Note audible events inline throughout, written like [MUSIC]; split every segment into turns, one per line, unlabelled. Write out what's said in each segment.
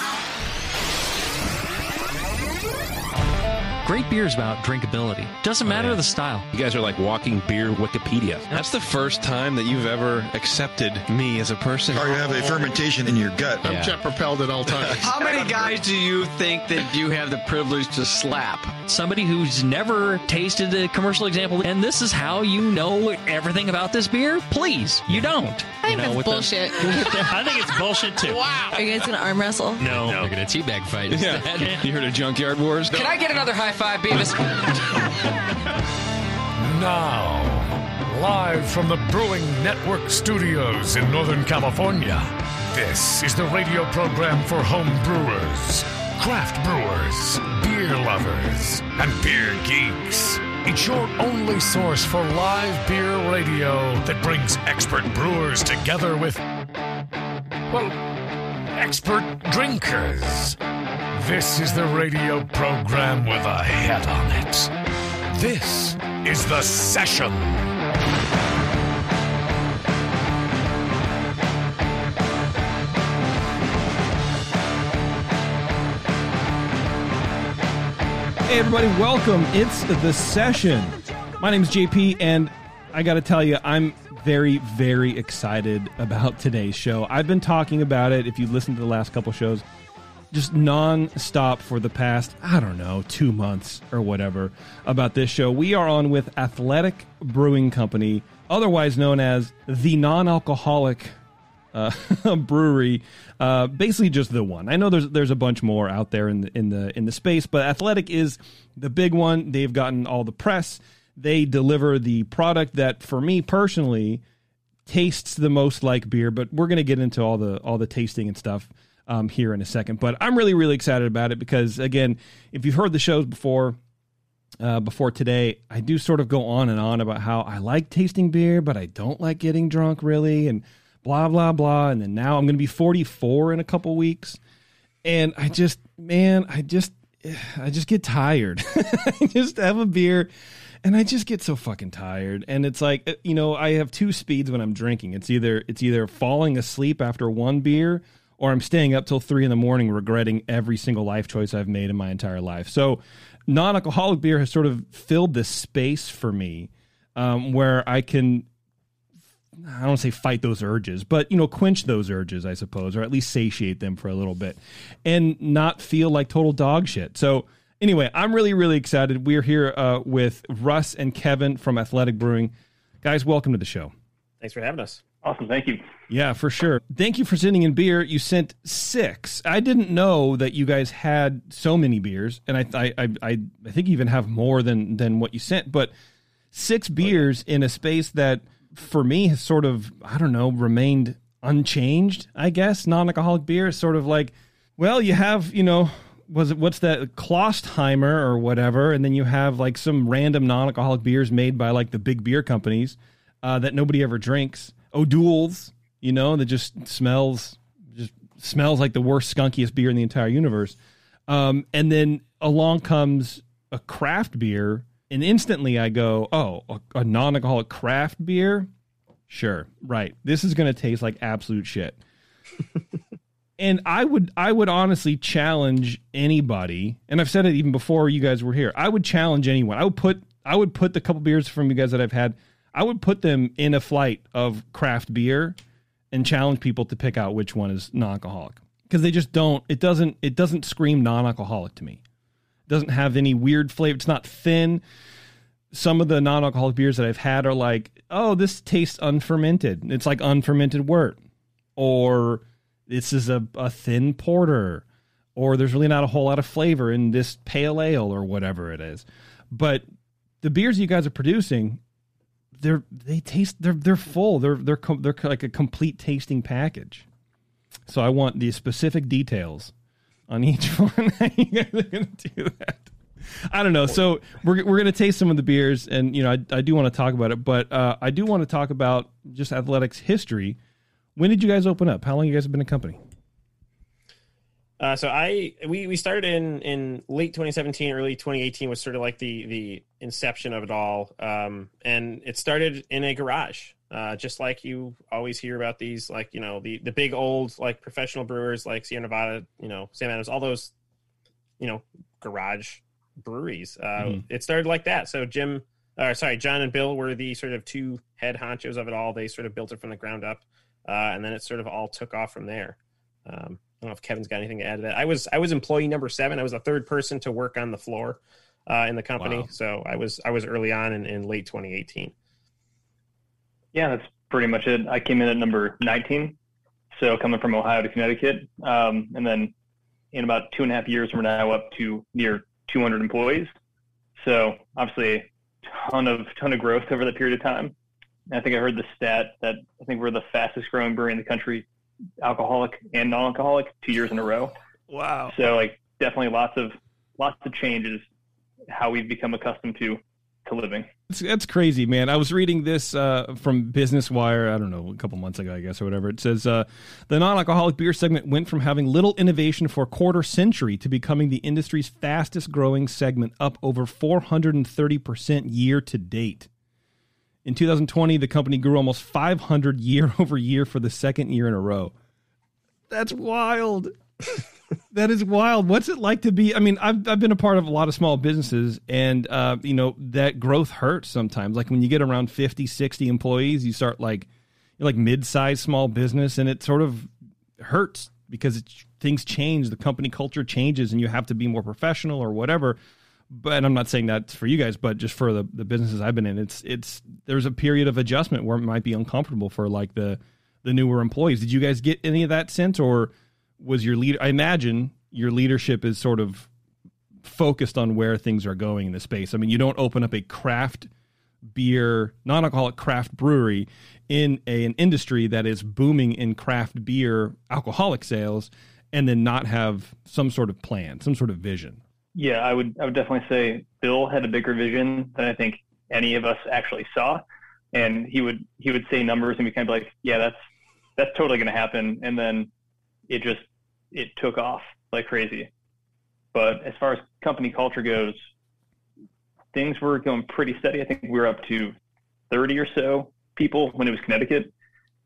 Ah!
Great beer is about drinkability. Doesn't oh, matter the style.
You guys are like walking beer Wikipedia. That's the first time that you've ever accepted me as a person.
Or you have a fermentation in your gut.
I'm jet
propelled at all times.
How many guys do you think that you have the privilege to slap?
Somebody who's never tasted a commercial example, and this is how you know everything about this beer? Please, you don't.
I think
you know,
that's
with the-
bullshit. [LAUGHS]
I think it's bullshit too.
Wow. Are you guys gonna arm wrestle?
No,
No.
we're gonna teabag fight.
Yeah. You heard of Junkyard Wars?
Can I get another high five, Beavis?
Now, live from the Brewing Network studios in Northern California, this is the radio program for home brewers, craft brewers, beer lovers, and beer geeks. It's your only source for live beer radio that brings expert brewers together with, well, expert drinkers. This is the radio program with a head on it. This is The Session.
Hey, everybody, welcome. It's the session. My name is JP, and I got to tell you, I'm very, very excited about today's show. I've been talking about it, if you listen to the last couple shows, just non-stop for the past, I don't know, two months or whatever about this show. We are on with Athletic Brewing Company, otherwise known as the non-alcoholic uh, [LAUGHS] brewery, uh, basically just the one. I know there's there's a bunch more out there in the in the in the space, but Athletic is the big one. They've gotten all the press. They deliver the product that, for me personally, tastes the most like beer. But we're gonna get into all the all the tasting and stuff um, here in a second. But I'm really really excited about it because again, if you've heard the shows before, uh, before today, I do sort of go on and on about how I like tasting beer, but I don't like getting drunk really, and blah blah blah. And then now I'm going to be 44 in a couple weeks, and I just, man, I just, [SIGHS] I just get tired. [LAUGHS] I just have a beer. And I just get so fucking tired, and it's like uh, you know I have two speeds when I'm drinking. It's either it's either falling asleep after one beer, or I'm staying up till three in the morning regretting every single life choice I've made in my entire life. So, non alcoholic beer has sort of filled this space for me um, where I can, I don't say fight those urges, but, you know, quench those urges, I suppose, or at least satiate them for a little bit and not feel like total dog shit. So, anyway, I'm really, really excited. We're here uh, with Russ and Kevin from Athletic Brewing. Guys, welcome to the show.
Thanks for having us.
Awesome. Thank you.
Yeah, for sure. Thank you for sending in beer. You sent six. I didn't know that you guys had so many beers, and I I I, I I think you even have more than than what you sent. But six beers in a space that, for me, has sort of I don't know remained unchanged. I guess non-alcoholic beer is sort of like, well, you have you know was it what's that Klostheimer or whatever, and then you have like some random non-alcoholic beers made by like the big beer companies uh, that nobody ever drinks. O'Doul's, you know, that just smells just smells like the worst skunkiest beer in the entire universe. Um, and then along comes a craft beer and instantly I go, oh, a, a non-alcoholic craft beer, sure, right. This is going to taste like absolute shit. [LAUGHS] and I would I would honestly challenge anybody, and I've said it even before you guys were here. I would challenge anyone. I would put I would put the couple beers from you guys that I've had. I would put them in a flight of craft beer and challenge people to pick out which one is non-alcoholic because they just don't. It doesn't. It doesn't scream non-alcoholic to me. It doesn't have any weird flavor. It's not thin. Some of the non-alcoholic beers that I've had are like, oh, this tastes unfermented. It's like unfermented wort, or this is a, a thin porter, or there's really not a whole lot of flavor in this pale ale or whatever it is. But the beers you guys are producing, they're they taste they're they're full. They're they're they're like a complete tasting package. So I want the specific details on each [LAUGHS] one. You guys are to do that? I don't know. So we're we're to taste some of the beers, and you know I I do want to talk about it, but uh, I do want to talk about just athletics history. When did you guys open up? How long you guys have been a company?
Uh, so I we we started in in late 2017, early 2018 was sort of like the the inception of it all, um, and it started in a garage, uh, just like you always hear about these, like you know the the big old like professional brewers like Sierra Nevada, you know Sam Adams, all those, you know, garage breweries. Uh, mm-hmm. It started like that. So Jim, or sorry, John and Bill were the sort of two head honchos of it all. They sort of built it from the ground up, uh, and then it sort of all took off from there. Um, I don't know if Kevin's got anything to add to that. I was I was employee number seven. I was the third person to work on the floor uh, in the company. Wow. So I was I was early on in, in late 2018.
Yeah, that's pretty much it. I came in at number 19, so coming from Ohio to Connecticut, um, and then in about two and a half years, we're now up to near 200 employees. So obviously, a ton of ton of growth over that period of time. And I think I heard the stat that I think we're the fastest growing brewery in the country alcoholic and non-alcoholic two years in a row.
Wow.
So like definitely lots of lots of changes how we've become accustomed to to living.
That's, that's crazy, man. I was reading this uh, from Business Wire, I don't know, a couple months ago, I guess, or whatever. It says uh, the non alcoholic beer segment went from having little innovation for a quarter century to becoming the industry's fastest growing segment, up over 430% year to date. In 2020, the company grew almost 500 year [LAUGHS] over year for the second year in a row. That's wild. [LAUGHS] that is wild. What's it like to be? I mean, I've I've been a part of a lot of small businesses, and uh, you know that growth hurts sometimes. Like when you get around 50, 60 employees, you start like like mid-sized small business, and it sort of hurts because things change, the company culture changes, and you have to be more professional or whatever but I'm not saying that for you guys, but just for the, the businesses I've been in, it's it's there's a period of adjustment where it might be uncomfortable for like the the newer employees. Did you guys get any of that sense, or was your leader? I imagine your leadership is sort of focused on where things are going in the space. I mean, you don't open up a craft beer, non-alcoholic craft brewery in a, an industry that is booming in craft beer alcoholic sales, and then not have some sort of plan, some sort of vision.
Yeah, I would I would definitely say Bill had a bigger vision than I think any of us actually saw. And he would he would say numbers and we kind of like, Yeah, that's that's totally gonna happen and then it just it took off like crazy. But as far as company culture goes, things were going pretty steady. I think we were up to 30 or so people when it was Connecticut.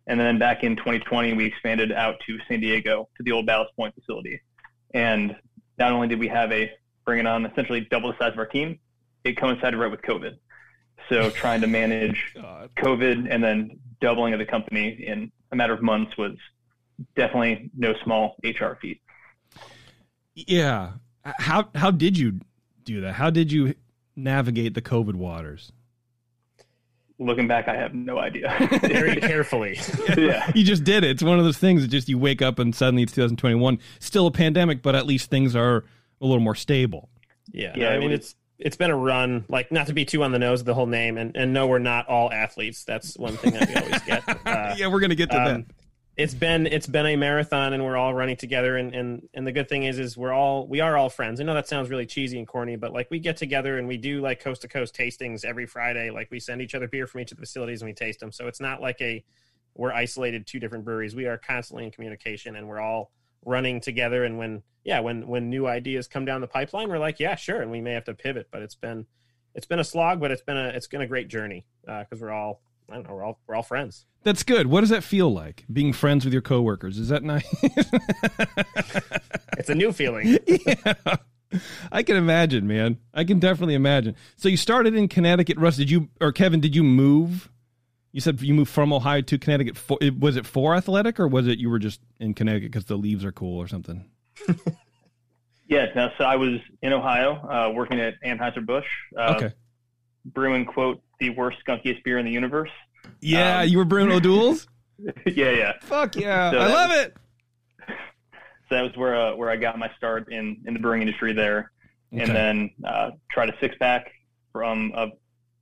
And then back in 2020, we expanded out to San Diego to the old Ballast Point facility. And not only did we have a bringing on essentially double the size of our team, it coincided right with COVID. So [LAUGHS] trying to manage COVID and then doubling of the company in a matter of months was definitely no small HR feat.
Yeah. How how did you do that? How did you navigate the COVID waters?
Looking back, I have no idea. [LAUGHS]
Very [LAUGHS] carefully.
yeah.
You just did it. It's one of those things that just you wake up and suddenly it's 2021. Still a pandemic, but at least things are a little more stable.
Yeah, yeah. I mean, it's it's been a run. Like, not to be too on the nose of the whole name, and and no, we're not all athletes. That's one thing that we always get. [LAUGHS]
Uh, yeah, we're gonna get to um, that.
It's been it's been a marathon, and we're all running together. And and and the good thing is, is we're all we are all friends. I know that sounds really cheesy and corny, but like we get together and we do like coast to coast tastings every Friday. Like we send each other beer from each of the facilities and we taste them. So it's not like a we're isolated two different breweries. We are constantly in communication, and we're all running together and when yeah when when new ideas come down the pipeline we're like yeah sure and we may have to pivot but it's been it's been a slog, but it's been a it's been a great journey uh, because we're all I don't know we're all we're all friends.
That's good. What does that feel like being friends with your coworkers? Is that nice?
it's a new feeling. [LAUGHS]
yeah. I can imagine, man. I can definitely imagine. So you started in Connecticut, Russ. Did you or Kevin? Did you move? You said you moved from Ohio to Connecticut. For, was it for athletic, or was it you were just in Connecticut because the leaves are cool or something?
Yeah. No, so I was in Ohio, uh, working at Anheuser Busch. Uh,
okay.
Brewing quote the worst skunkiest beer in the universe.
Yeah, um, you were brewing O'Doul's. [LAUGHS]
yeah, yeah.
Fuck yeah, so I love
was,
it. [LAUGHS]
So that was where uh, where I got my start in in the brewing industry there,
Okay.
and then uh, tried a six pack from uh,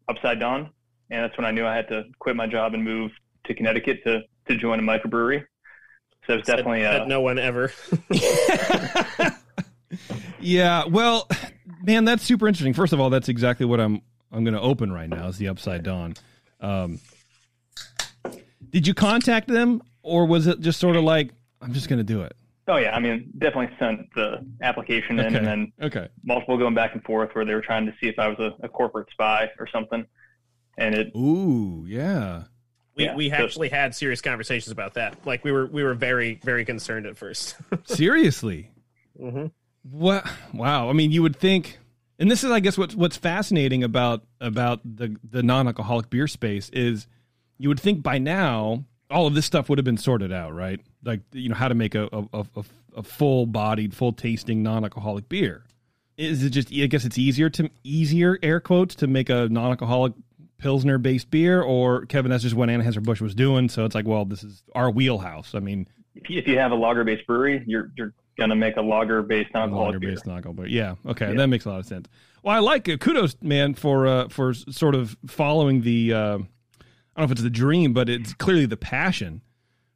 Upside Dawn, and that's when I knew I had to quit my job and move to Connecticut to to join a microbrewery. So it's definitely
Said
uh,
no one ever. [LAUGHS]
Yeah, well, man, that's super interesting. First of all, that's exactly what I'm I'm going to open right now. Is the Upside Dawn. Um, did you contact them, or was it just sort of like I'm just going to do it?
Oh yeah, I mean, definitely sent the application in,
Okay.
and then
Okay.
multiple going back and forth where they were trying to see if I was a, a corporate spy or something. And it,
Ooh, yeah.
We
Yeah,
we actually had serious conversations about that. Like we were we were very very concerned at first. [LAUGHS]
Seriously.
hmm
What? Wow. I mean, you would think, and this is, I guess, what's what's fascinating about about the the non-alcoholic beer space is, you would think by now all of this stuff would have been sorted out, right? Like you know how to make a a, a, a full-bodied, full-tasting non-alcoholic beer. Is it just? I guess it's easier to easier air quotes to make a non-alcoholic pilsner-based beer, or Kevin, that's just what Anheuser Busch was doing. So it's like, well, this is our wheelhouse. I mean,
if you, have a lager based brewery, you're you're gonna make a lager based non-alcoholic beer.
lager-based non-alcoholic beer. Yeah, okay,
Yeah.
that makes a lot of sense. Well, I like uh, kudos, man, for uh, for sort of following the. Uh, I don't know if it's the dream, but it's clearly the passion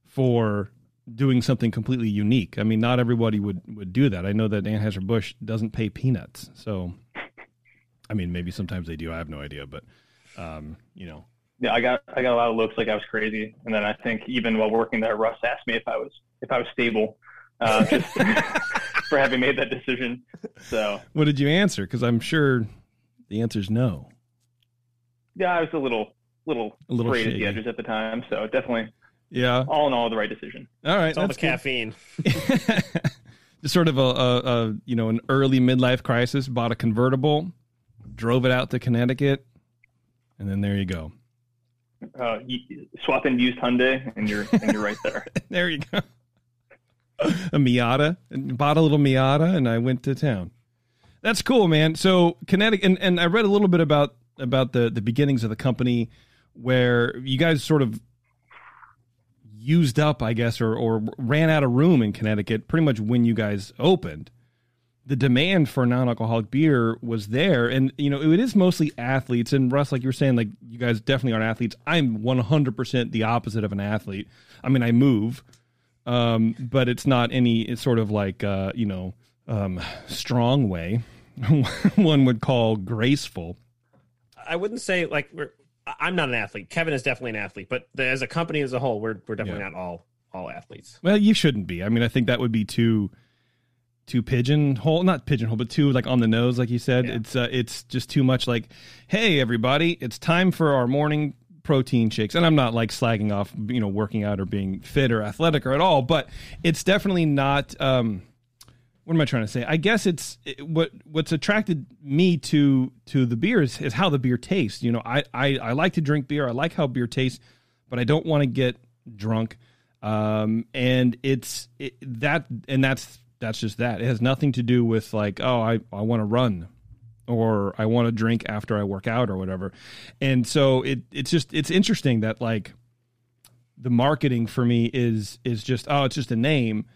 for doing something completely unique. I mean, not everybody would would do that. I know that Anheuser Busch doesn't pay peanuts, so. I mean, maybe sometimes they do. I have no idea, but um, you know,
Yeah, I got I got a lot of looks like I was crazy, and then I think even while working there, Russ asked me if I was if I was stable, uh, [LAUGHS] just for having made that decision. So
what did you answer? Because I'm sure the answer is no.
yeah, I was a little little,
A little
frayed at the edges at the time. So definitely,
Yeah.
all in all, the right decision.
All right.
It's all the
that's
caffeine.
just [LAUGHS] sort of a, a, a you know an early midlife crisis. Bought a convertible, drove it out to Connecticut, and then there you go.
Uh, swap in used Hyundai, and you're and you're right there. [LAUGHS]
There you go. A Miata, bought a little Miata, and I went to town. That's cool, man. So Connecticut, and, and I read a little bit about about the the beginnings of the company, where you guys sort of used up, I guess, or or ran out of room in Connecticut pretty much when you guys opened. The demand for non-alcoholic beer was there, and you know it is mostly athletes. And Russ, like you were saying, like you guys definitely aren't athletes. I'm 100 percent the opposite of an athlete. I mean, I move, um, but it's not any sort of like uh, you know um, strong way. [LAUGHS] One would call graceful.
I wouldn't say like we're. I'm not an athlete. Kevin is definitely an athlete, but the, as a company as a whole, we're we're definitely
Yeah.
not all all athletes.
Well, you shouldn't be. I mean, I think that would be too too pigeonhole, not pigeonhole, but too like on the nose, like you said. It's uh, it's just too much. Like, hey, everybody, it's time for our morning protein shakes. And I'm not like slagging off, you know, working out or being fit or athletic or at all, but it's definitely not. Um, what am I trying to say? I guess it's it, what what's attracted me to to the beer is, is how the beer tastes. You know, I, I I like to drink beer. I like how beer tastes, but I don't want to get drunk. Um, and it's it, that and that's that's just that. It has nothing to do with like oh I I want to run or I want to drink after I work out or whatever. And so it it's just it's interesting that like the marketing for me is is just oh it's just a name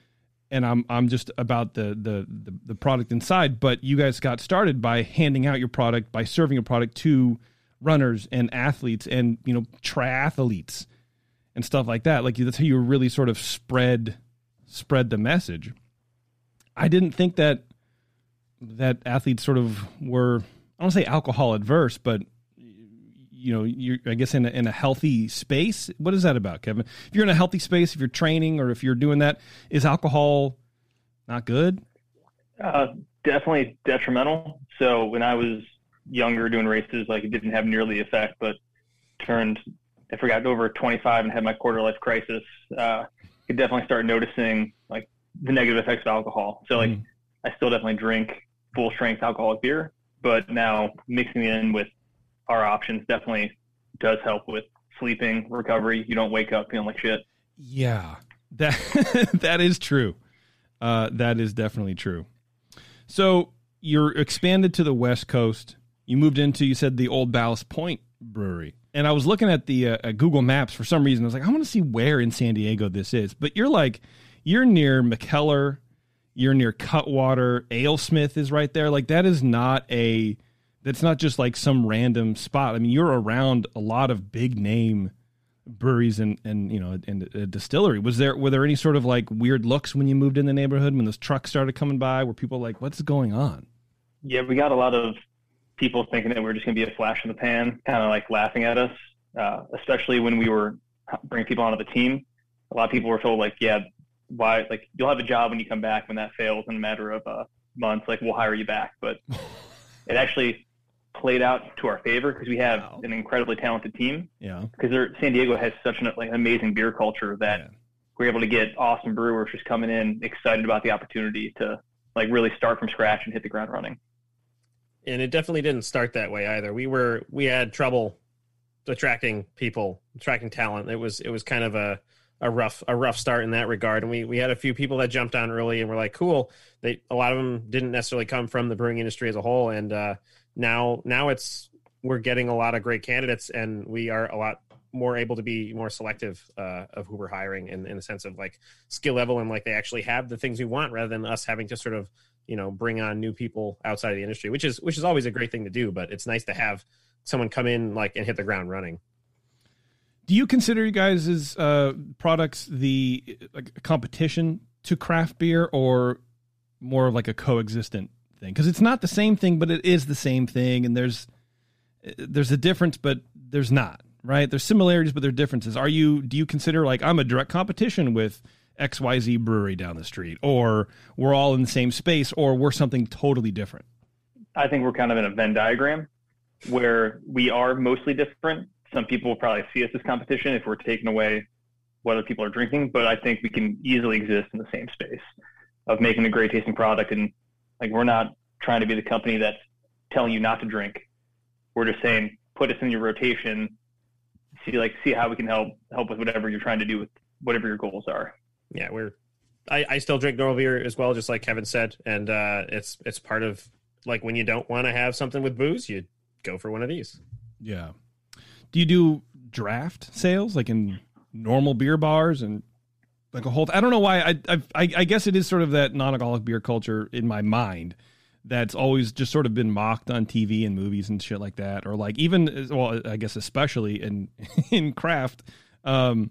and I'm I'm just about the, the the the product inside. But you guys got started by handing out your product, by serving your product to runners and athletes and you know triathletes and stuff like that. Like that's how you really sort of spread spread the message. I didn't think that that athletes sort of were I don't say alcohol adverse, but you know, you're I guess in a, in a healthy space. What is that about, Kevin? If you're in a healthy space, if you're training or if you're doing that, is alcohol not good?
Uh, definitely detrimental. So when I was younger doing races, like it didn't have nearly the effect, but turned, I forgot over 25 and had my quarter life crisis. Uh, could definitely start noticing like the negative effects of alcohol. So like,
Mm.
I still definitely drink full strength alcoholic beer, but now mixing it in with our options definitely does help with sleeping, recovery. You don't wake up feeling like shit.
Yeah, that [LAUGHS] that is true. Uh, that is definitely true. So you're expanded to the West Coast. You moved into, you said, the old Ballast Point Brewery. And I was looking at the uh, Google Maps for some reason. I was like, I want to see where in San Diego this is. But you're like, you're near Mikkeller. You're near Cutwater. Alesmith is right there. Like that is not a. That's not just like some random spot. I mean, you're around a lot of big name breweries and and you know and a distillery. Was there were there any sort of like weird looks when you moved in the neighborhood when those trucks started coming by? Were people like, "What's going on?"
Yeah, we got a lot of people thinking that we are just to be a flash in the pan, kind of like laughing at us, uh, especially when we were bringing people onto the team. A lot of people were told like, yeah, why, like you'll have a job when you come back when that fails in a matter of uh, months, like we'll hire you back. But [LAUGHS] it actually played out to our favor because we have
Wow.
an incredibly talented team
Yeah,
because San Diego has such an like amazing beer culture that
Yeah.
we're able to get awesome brewers just coming in excited about the opportunity to like really start from scratch and hit the ground running.
and it definitely didn't start that way either. We were we had trouble attracting people, attracting talent. It was it was kind of a a rough a rough start in that regard. And we we had a few people that jumped on early and were like, cool. They a lot of them didn't necessarily come from the brewing industry as a whole. And uh, now now it's we're getting a lot of great candidates, and we are a lot more able to be more selective uh, of who we're hiring in, in the sense of like skill level and like they actually have the things we want rather than us having to sort of you know bring on new people outside of the industry which is which is always a great thing to do but it's nice to have someone come in like and hit the ground running
Do you consider you guys uh, products the like competition to craft beer, or more of like a coexistent thing? Because it's not the same thing, but it is the same thing, and there's there's a difference, but there's not. Right? There's similarities, but there are differences. Are you? Do you consider like I'm a direct competition with XYZ brewery down the street, or we're all in the same space, or we're something totally different?
I think we're kind of in a Venn diagram where we are mostly different. Some people will probably see us as competition if we're taking away what other people are drinking, but I think we can easily exist in the same space of making a great tasting product. And like, we're not trying to be the company that's telling you not to drink. We're just saying, put us in your rotation, see like, see how we can help, help with whatever you're trying to do with whatever your goals are.
yeah we're I, I still drink normal beer as well just like kevin said and uh it's it's part of like when you don't want to have something with booze you go for one of these
Yeah. Do you do draft sales like in normal beer bars and like a whole? I don't know why. I I I I guess it is sort of that non-alcoholic beer culture in my mind that's always just sort of been mocked on TV and movies and shit like that, or like even well, I guess especially in [LAUGHS] in craft. Um,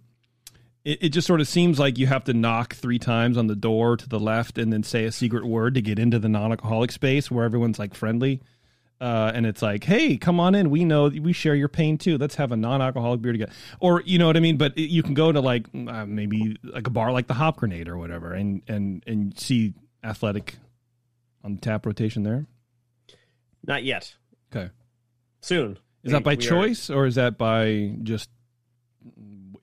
it, it just sort of seems like you have to knock three times on the door to the left and then say a secret word to get into the non-alcoholic space where everyone's like friendly uh, and it's like, hey, come on in. We know we share your pain too. Let's have a non-alcoholic beer together, or you know what I mean. But you can go to like uh, maybe like a bar like the Hop Grenade or whatever, and and and see athletic on the tap rotation there.
not yet
Okay,
soon
is
We-
that by
we are-
choice or is that by just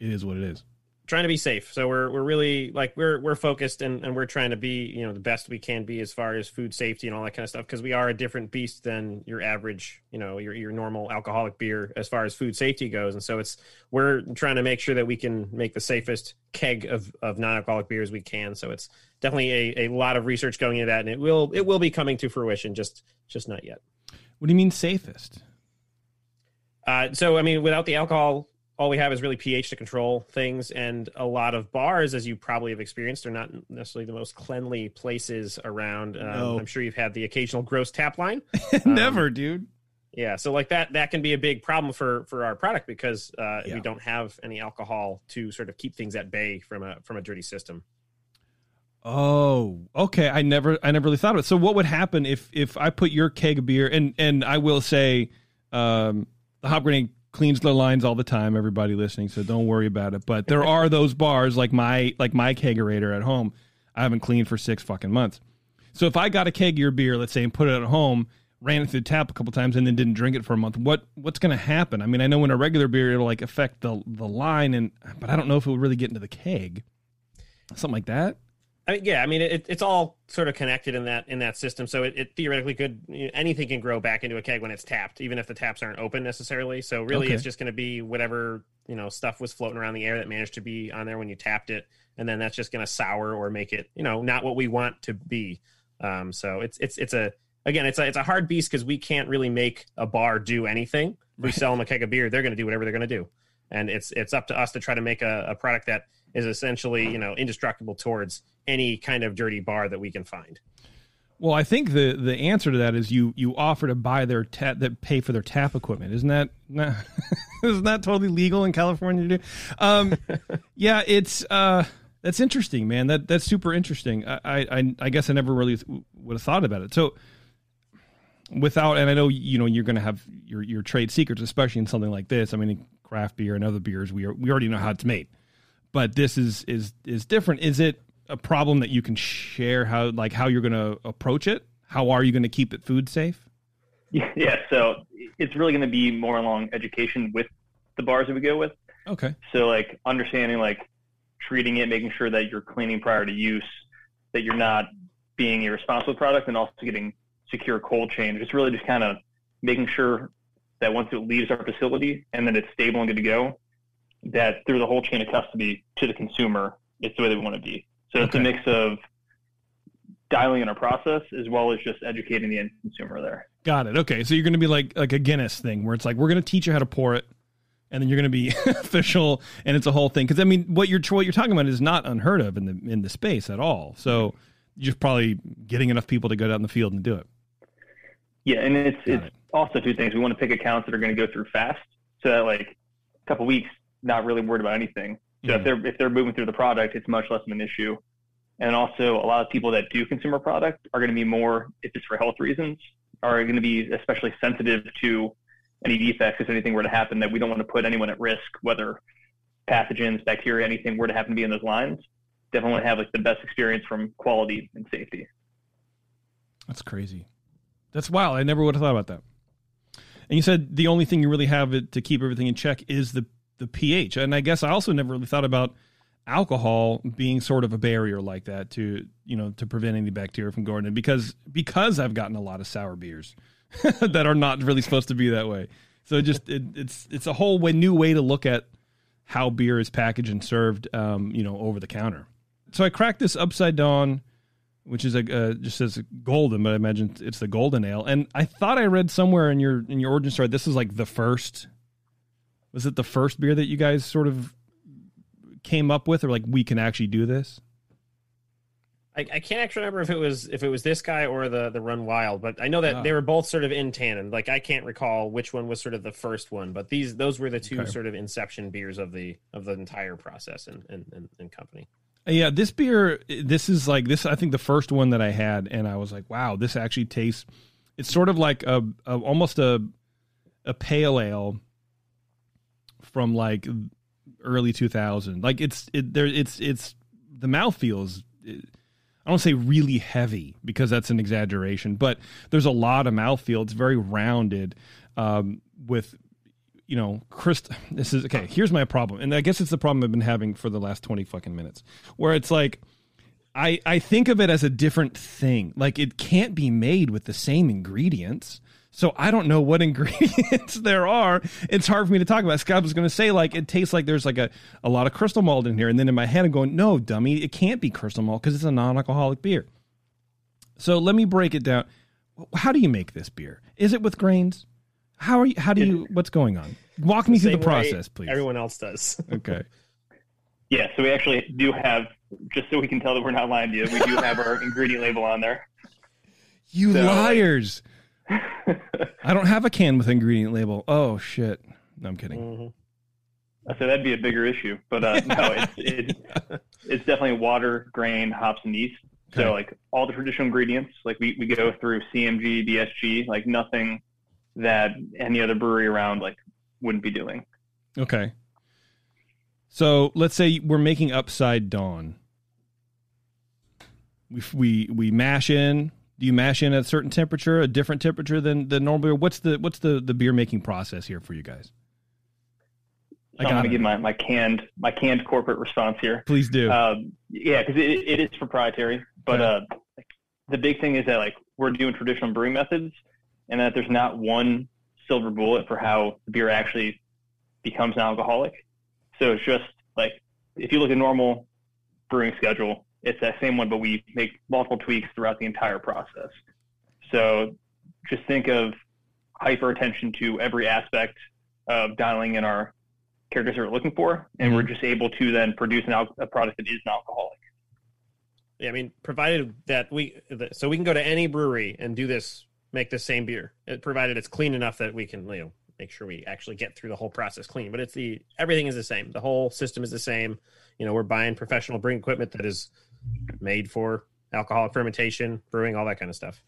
it is what it is?
Trying to be safe. So we're we're really like we're we're focused and, and we're trying to be you know the best we can be as far as food safety and all that kind of stuff because we are a different beast than your average you know your your normal alcoholic beer as far as food safety goes. And so it's we're trying to make sure that we can make the safest keg of of non-alcoholic beers we can. So it's definitely a, a lot of research going into that, and it will it will be coming to fruition. Just just not yet.
What do you mean safest?
Uh, so I mean, without the alcohol, all we have is really pH to control things, and a lot of bars, as you probably have experienced, are not necessarily the most cleanly places around. Um,
No.
I'm sure you've had the occasional gross tap line. [LAUGHS]
Never, dude.
Yeah, so like that that can be a big problem for for our product because uh,
Yeah.
we don't have any alcohol to sort of keep things at bay from a from a dirty system.
Oh, okay. I never, I never really thought of it. So, what would happen if if I put your keg of beer and and I will say, um, the Hop Grenade cleans their lines all the time. Everybody listening, so don't worry about it. But there are those bars like my like my kegerator at home. I haven't cleaned for six fucking months. So if I got a keg of your beer, let's say, and put it at home, ran it through the tap a couple times and then didn't drink it for a month, what what's going to happen? I mean, I know in a regular beer it'll like affect the the line, and but I don't know if it would really get into the keg, something like that.
I mean, yeah, I mean, it, it's all sort of connected in that in that system. So it, it theoretically could you know, anything can grow back into a keg when it's tapped, even if the taps aren't open necessarily. So really,
Okay.
it's just going to be whatever you know stuff was floating around the air that managed to be on there when you tapped it, and then that's just going to sour or make it you know not what we want to be. Um, so it's it's it's a again it's a it's a hard beast because we can't really make a bar do anything. If we sell them a keg of beer, they're going to do whatever they're going to do, and it's it's up to us to try to make a, a product that is essentially you know indestructible towards any kind of dirty bar that we can find.
Well, I think the the answer to that is you you offer to buy their tap that pay for their tap equipment. Isn't that not, [LAUGHS] isn't that totally legal in California to do? Um, [LAUGHS] yeah, it's uh, that's interesting, man. That that's super interesting. I I, I guess I never really would have thought about it. So without, and I know you know you're going to have your your trade secrets, especially in something like this. I mean, in craft beer and other beers, we are, we already know how it's made, but this is is is different. Is it a problem that you can share how like how you're going to approach it? How are you going to keep it food safe? [LAUGHS]
Yeah, so it's really going to be more along education with the bars that we go with.
Okay.
So like understanding like treating it, making sure that you're cleaning prior to use, that you're not being irresponsible product, and also getting secure cold chain. It's really just kind of making sure that once it leaves our facility and that it's stable and good to go, that through the whole chain of custody to the consumer, it's the way that we want to be. So it's a mix of dialing in our process as well as just educating the end consumer there.
Got it. Okay, so you're going to be like like a Guinness thing where it's like we're going to teach you how to pour it, and then you're going to be [LAUGHS] official, and it's a whole thing. Because I mean, what you're what you're talking about is not unheard of in the in the space at all. So you're just probably getting enough people to go out in the field and do it.
Yeah, and it's it's also two things. We want to pick accounts that are going to go through fast, so that like a couple weeks, not really worried about anything. So
Mhm.
if they're if they're moving through the product, it's much less of an issue. And also, a lot of people that do consumer product are going to be more, if it's for health reasons, are going to be especially sensitive to any defects if anything were to happen. That we don't want to put anyone at risk, whether pathogens, bacteria, anything were to happen to be in those lines. Definitely want to have like the best experience from quality and safety.
That's crazy. That's wild. I never would have thought about that. And you said the only thing you really have to keep everything in check is the the pH. And I guess I also never really thought about alcohol being sort of a barrier like that to you know to prevent any bacteria from going in because because I've gotten a lot of sour beers [LAUGHS] that are not really supposed to be that way. So just it, it's it's a whole way, new way to look at how beer is packaged and served, um, you know, over the counter. So I cracked this Upside Dawn, which is a uh, just says golden, but I imagine it's the golden ale. And I thought I read somewhere in your in your origin story this is like the first. Was it the first beer that you guys sort of came up with, or like we can actually do this?
I, I can't actually remember if it was if it was this guy or the the Run Wild, but I know that
Ah.
they were both sort of in tandem. Like I can't recall which one was sort of the first one, but these those were the two
Okay.
sort of inception beers of the of the entire process and and, and, and company.
Yeah, this beer, this is like this. I think the first one that I had, and I was like, "Wow, this actually tastes." It's sort of like a, a almost a a pale ale from like early 2000. Like it's it there. It's it's the mouth feels. I don't say really heavy because that's an exaggeration, but there's a lot of mouthfeel. It's very rounded, um, with you know, Chris. [LAUGHS] This is okay. Here's my problem, and I guess it's the problem I've been having for the last twenty fucking minutes, where it's like, I I think of it as a different thing. Like it can't be made with the same ingredients. So I don't know what [LAUGHS] ingredients there are. It's hard for me to talk about. Scott was going to say like it tastes like there's like a, a lot of crystal malt in here, and then in my head I'm going, no, dummy, it can't be crystal malt because it's a non-alcoholic beer. So let me break it down. How do you make this beer? Is it with grains? How are you? How do you? What's going on? Walk me through the process, please.
Everyone else does. [LAUGHS]
Okay.
Yeah, so we actually do have, just so we can tell that we're not lying to you, we do have our [LAUGHS] ingredient label on there.
You
So, like-
liars! I don't have a can with ingredient label. Oh shit! No, I'm kidding.
I said that'd be a bigger issue. But uh, [LAUGHS] no, it's, it's, it's definitely water, grain, hops, and yeast. So like all the traditional ingredients, like we, we go through CMG, BSG, like nothing that any other brewery around like wouldn't be doing.
Okay. So let's say we're making Upside Dawn. We we we mash in Do you mash in at a certain temperature, a different temperature than the normal beer? What's the what's the the beer making process here for you guys?
So I'm going to give my, my canned my canned corporate response here.
Please do.
Um, yeah, because it, it is proprietary. But
Yeah.
uh, the big thing is that like we're doing traditional brewing methods, and that there's not one silver bullet for how the beer actually becomes non-alcoholic. So it's just like if you look at normal brewing schedule, it's that same one, but we make multiple tweaks throughout the entire process. So just think of hyper attention to every aspect of dialing in our characters that we're looking for, and we're mm-hmm. just able to then produce an al- a product that is non-alcoholic.
Yeah, I mean, provided that we, so we can go to any brewery and do this, make the same beer, provided it's clean enough that we can, you know, make sure we actually get through the whole process clean. But it's the everything is the same. The whole system is the same. You know, we're buying professional brewing equipment that is made for alcoholic fermentation, brewing, all that kind of stuff.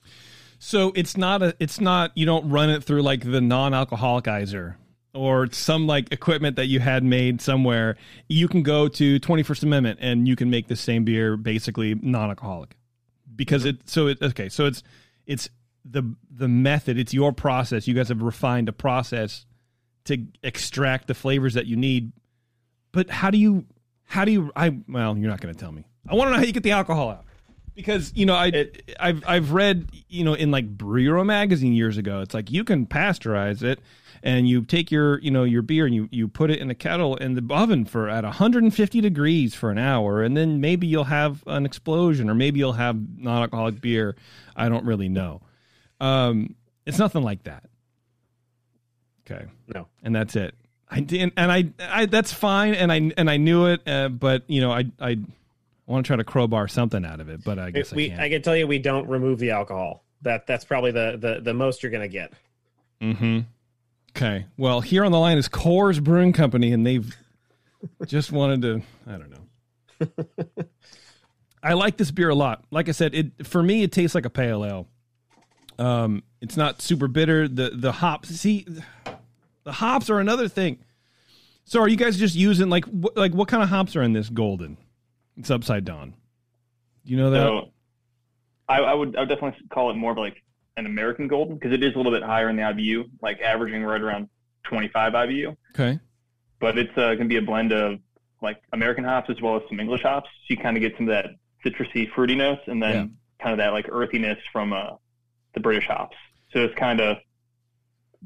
So it's not a it's not you don't run it through like the non-alcoholicizer or some like equipment that you had made somewhere. You can go to 21st Amendment and you can make the same beer basically non-alcoholic. Because it so it okay, so it's it's the the method, it's your process. You guys have refined a process to extract the flavors that you need. But how do you how do you I well, you're not going to tell me. I want to know how you get the alcohol out. Because you know I I've I've read you know in like Brew Your Own magazine years ago it's like you can pasteurize it and you take your you know your beer and you you put it in a kettle in the oven for at 150 degrees for an hour and then maybe you'll have an explosion or maybe you'll have non-alcoholic beer. I don't really know. Um it's nothing like that. Okay.
No.
and that's it. I didn't and I I that's fine and I and I knew it uh, but you know I I want to try to crowbar something out of it but I guess I
we,
can't.
I can tell you, we don't remove the alcohol. That that's probably the the, the most you're going to get.
Mm-hmm. Okay. Well, here on the line is Coors Brewing Company, and they've [LAUGHS] just wanted to. I don't know. [LAUGHS] I like this beer a lot. Like I said, it for me it tastes like a pale ale. Um, it's not super bitter. The the hops. See, the hops are another thing. So, are you guys just using like wh- like what kind of hops are in this golden? It's Upside Dawn. Do you know that?
So I, I would I would definitely call it more of like an American golden because it is a little bit higher in the IBU, like averaging right around 25 IBU.
Okay.
But it's uh, going to be a blend of like American hops as well as some English hops. So you kind of get some of that citrusy, fruity notes, and then kind of that like earthiness from uh, the British hops. So it's kind of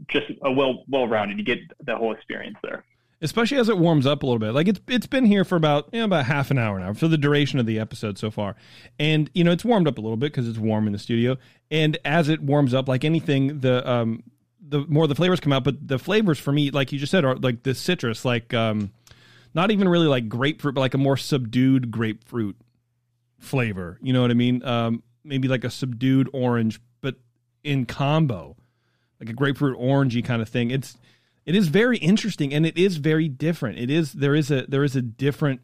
just a well well rounded. You get the whole experience there.
Especially as it warms up a little bit. Like it's it's been here for about you know, about half an hour now for the duration of the episode so far, and you know it's warmed up a little bit because it's warm in the studio. And as it warms up, like anything, the um the more the flavors come out, but the flavors for me, like you just said, are like the citrus, like um not even really like grapefruit, but like a more subdued grapefruit flavor. You know what I mean? Um, maybe like a subdued orange, but in combo, like a grapefruit orangey kind of thing. It's it is very interesting and it is very different. It is there is a there is a different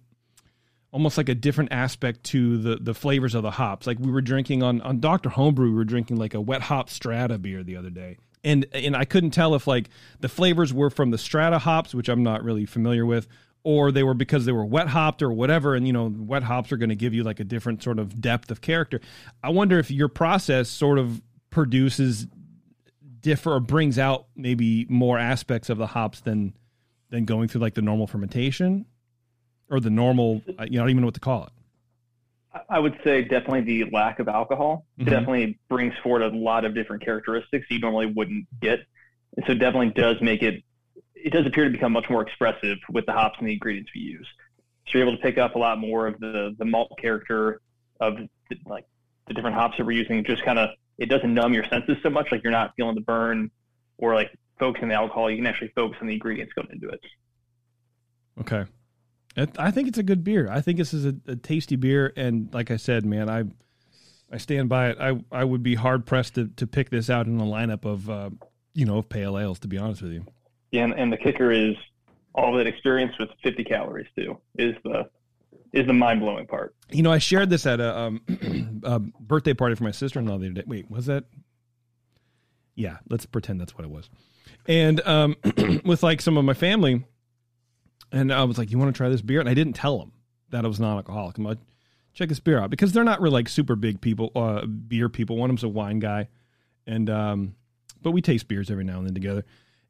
almost like a different aspect to the the flavors of the hops. Like we were drinking on on Dr. Homebrew, we were drinking like a wet hop strata beer the other day. And and I couldn't tell if like the flavors were from the strata hops, which I'm not really familiar with, or they were because they were wet hopped or whatever and you know wet hops are going to give you like a different sort of depth of character. I wonder if your process sort of produces differ or brings out maybe more aspects of the hops than than going through like the normal fermentation or the normal uh, you know I don't even know what to call it.
I would say definitely the lack of alcohol
Mhm.
definitely brings forward a lot of different characteristics you normally wouldn't get. And so definitely does make it, it does appear to become much more expressive with the hops and the ingredients we use. So you're able to pick up a lot more of the, the malt character of the, like the different hops that we're using. Just kind of, it doesn't numb your senses so much. Like you're not feeling the burn or like focusing on the alcohol. You can actually focus on the ingredients going into it.
Okay. I think it's a good beer. I think this is a, a tasty beer, and like I said, man, I I stand by it. I I would be hard pressed to, to pick this out in a lineup of uh, you know of pale ales. To be honest with you,
Yeah, and, and the kicker is all that experience with 50 calories too is the is the mind blowing part.
you know, I shared this at a, um, [CLEARS THROAT] a birthday party for my sister in law the other day. Wait, was that? Yeah, let's pretend that's what it was. And um, [CLEARS THROAT] with like some of my family, and I was like, "You want to try this beer?" And I didn't tell them that it was non-alcoholic. I'm like, check this beer out because they're not really like super big people, uh, beer people. One of them's a wine guy, and um, but we taste beers every now and then together.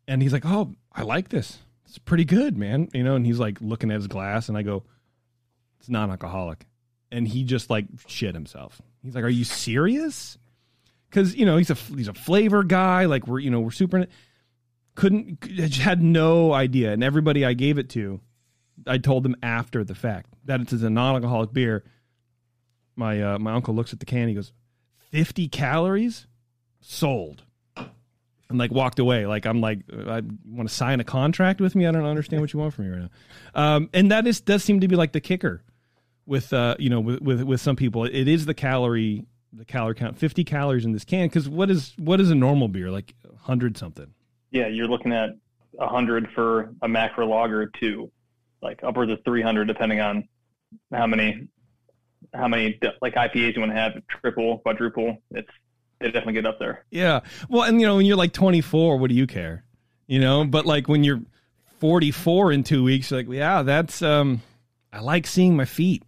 And he's like, "Oh, I like this. It's pretty good, man." You know, and he's like looking at his glass, and I go, "It's non-alcoholic," and he just like shit himself. He's like, "Are you serious?" Because you know he's a he's a flavor guy. Like we're you know we're super couldn't had no idea, and everybody I gave it to, I told them after the fact that it's a non-alcoholic beer. My uh, my uncle looks at the can. He goes, 50 calories, sold." and like walked away. Like I'm like, I want to sign a contract with me. I don't understand what you want from me right now. Um, and that is does seem to be like the kicker with uh, you know with, with with some people. It is the calorie the calorie count, 50 calories in this can. Because what is what is a normal beer like hundred something?
Yeah, you're looking at hundred for a macro lager to like upwards of 300 depending on how many how many like IPAs you want to have, triple, quadruple. It's they definitely get up there.
Yeah. Well, and you know, when you're like 24, what do you care? You know, but like when you're 44 in two weeks, like, yeah, that's, um, I like seeing my feet.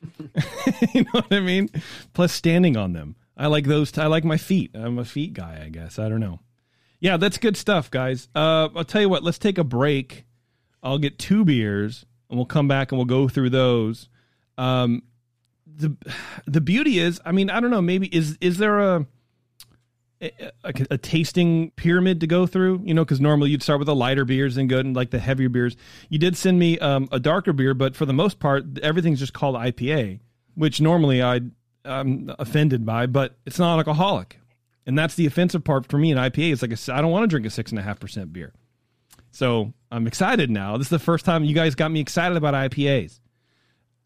[LAUGHS] you know what I mean? Plus standing on them. I like those. T- I like my feet. I'm a feet guy, I guess. I don't know. Yeah, that's good stuff, guys. Uh, I'll tell you what, let's take a break. I'll get two beers and we'll come back and we'll go through those. Um, the [SIGHS] the beauty is, I mean, I don't know, maybe is is there a a, a tasting pyramid to go through? You know, because normally you'd start with the lighter beers and go and like the heavier beers. You did send me um, a darker beer, but for the most part, everything's just called IPA, which normally I I'm offended by, but it's not alcoholic, and that's the offensive part for me in IPA. It's like a, I don't want to drink a six and a half percent beer, so I'm excited now. This is the first time you guys got me excited about IPAs.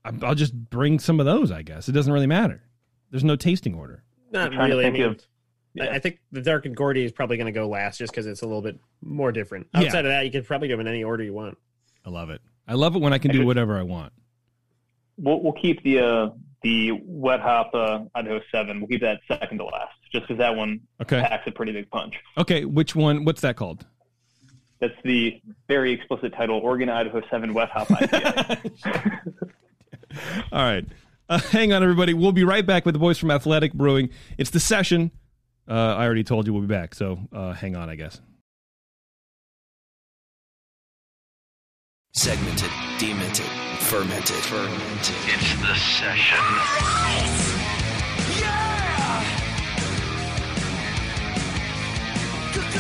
I'll just bring some of those. I guess it doesn't really matter. There's no tasting order.
Not really. I yeah. I think the dark and Gordy is probably going to go last just because it's a little bit more different. Outside yeah. of that, you could probably go in any order you want.
I love it. I love it when I can do whatever I want.
We'll, we'll keep the uh, the wet hop uh, Idaho Seven. We'll keep that second to last, just because that one
okay.
packs a pretty big punch.
Okay, which one? What's that called?
That's the very explicit title: Oregon Idaho Seven Wet Hop IPA. [LAUGHS]
All right. Uh, hang on, everybody. We'll be right back with the boys from Athletic Brewing. It's the session. Uh, I already told you we'll be back, so uh, hang on, I guess.
Segmented, demented, fermented. Fermented.
It's the session.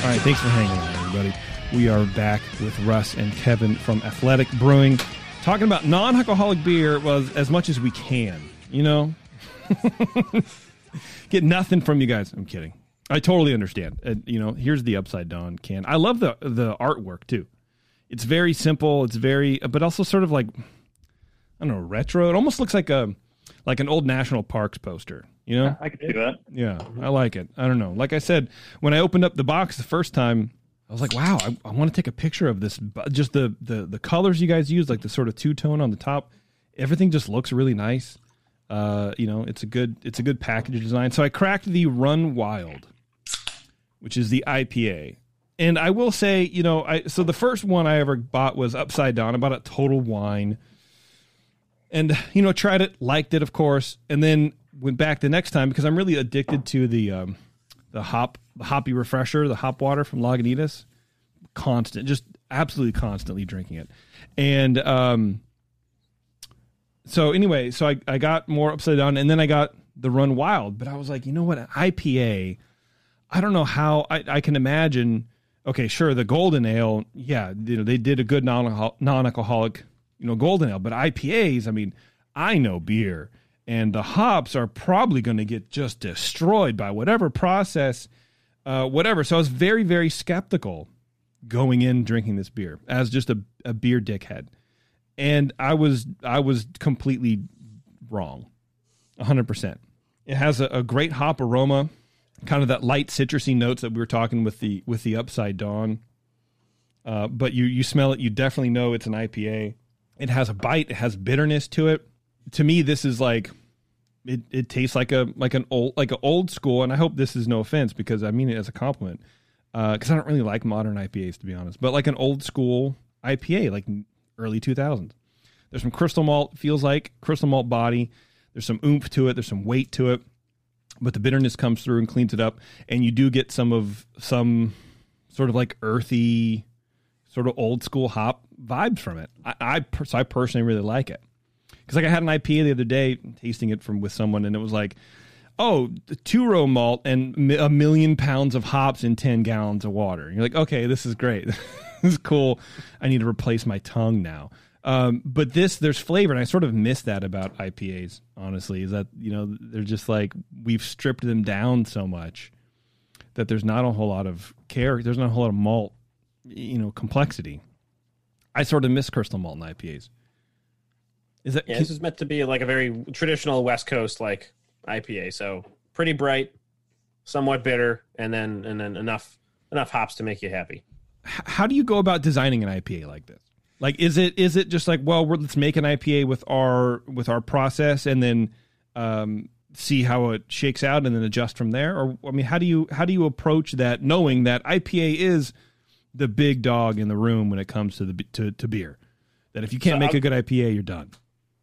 All right, thanks for hanging on, everybody. We are back with Russ and Kevin from Athletic Brewing talking about non-alcoholic beer was as much as we can. You know, [LAUGHS] get nothing from you guys. I'm kidding. I totally understand. Uh, you know, here's the upside dawn can. I love the the artwork too. It's very simple. It's very, but also sort of like I don't know, retro. It almost looks like a like an old national parks poster. You know,
I can see that.
Yeah, I like it. I don't know. Like I said, when I opened up the box the first time, I was like, wow, I, I want to take a picture of this. Just the, the the colors you guys use, like the sort of two tone on the top, everything just looks really nice. Uh, you know, it's a good it's a good package design. So I cracked the Run Wild, which is the IPA, and I will say, you know, I so the first one I ever bought was Upside Dawn. I bought a Total Wine, and you know, tried it, liked it, of course, and then went back the next time because I'm really addicted to the um, the hop the hoppy refresher, the hop water from Lagunitas. Constant, just absolutely constantly drinking it. And um so anyway, so I, I got more upside dawn and then I got the run wild, but I was like, you know what, An IPA, I don't know how I, I can imagine okay, sure, the golden ale, yeah, you know, they did a good non non-alcoholic, you know, golden ale, but IPAs, I mean, I know beer and the hops are probably going to get just destroyed by whatever process uh, whatever. So I was very, very skeptical going in drinking this beer as just a, a beer dickhead. And I was I was completely wrong. 100%. It has a, a great hop aroma, kind of that light citrusy notes that we were talking with the with the upside dawn. Uh, but you you smell it, you definitely know it's an IPA. It has a bite, it has bitterness to it. To me, this is like it, it tastes like a like an old like an old school, and I hope this is no offense because I mean it as a compliment. Because uh, I don't really like modern IPAs to be honest, but like an old school IPA, like early 2000s. There's some crystal malt, feels like crystal malt body. there's some oomph to it, there's some weight to it, but the bitterness comes through and cleans it up, and you do get some of some sort of like earthy, sort of old school hop vibes from it. I I, so I personally really like it because like I had an IPA the other day, tasting it from with someone, and it was like, oh, two row malt and a million pounds of hops in ten gallons of water. And you're like, okay, this is great, [LAUGHS] this is cool. I need to replace my tongue now. Um, but this, there's flavor, and I sort of miss that about IPAs. Honestly, is that you know they're just like we've stripped them down so much that there's not a whole lot of care. There's not a whole lot of malt, you know, complexity. I sort of miss crystal malt in IPAs. Is that
yeah, this is meant to be like a very traditional West Coast like IPA. So pretty bright, somewhat bitter, and then and then enough enough hops to make you happy.
How do you go about designing an IPA like this? Like, is it is it just like, well, let's make an IPA with our with our process, and then um, see how it shakes out, and then adjust from there? Or I mean, how do you how do you approach that, knowing that IPA is the big dog in the room when it comes to the to, to beer? That if you can't
So
make a good IPA, you're done.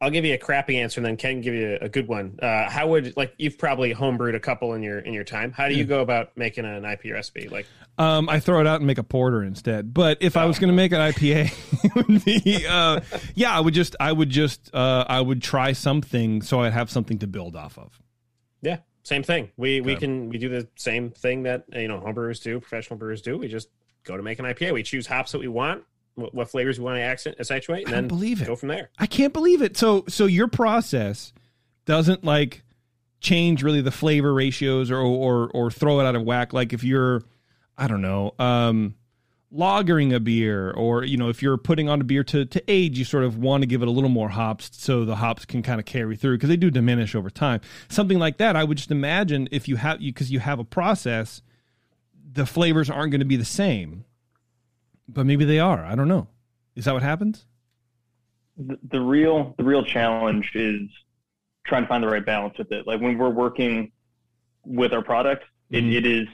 I'll give you a crappy answer, and then Ken give you a good one. Uh, how would like you've probably homebrewed a couple in your in your time? How do you
Yeah.
go about making an IPA recipe? Like,
Um, I throw it out and make a porter instead. But if I was going to make an IPA, [LAUGHS] it would be, uh, yeah, I would just, I would just, uh, I would try something so I'd have something to build off of.
yeah, same thing. We we can we do the same thing that you know homebrewers do, professional brewers do. We just go to make an IPA. We choose hops that we want, what, what flavors we want to accent accentuate, and then
believe it.
go from there.
I can't believe it. So, so your process doesn't like change really the flavor ratios or, or, or throw it out of whack. Like if you're, I don't know, um, lagering a beer or, you know, if you're putting on a beer to, to age, you sort of want to give it a little more hops so the hops can kind of carry through because they do diminish over time. Something like that. I would just imagine if you have, you, cause you have a process, the flavors aren't going to be the same, but maybe they are. I don't know. Is that what happens?
the, the real the real challenge is trying to find the right balance with it. Like when we're working with our product, it,
Mhm.
it is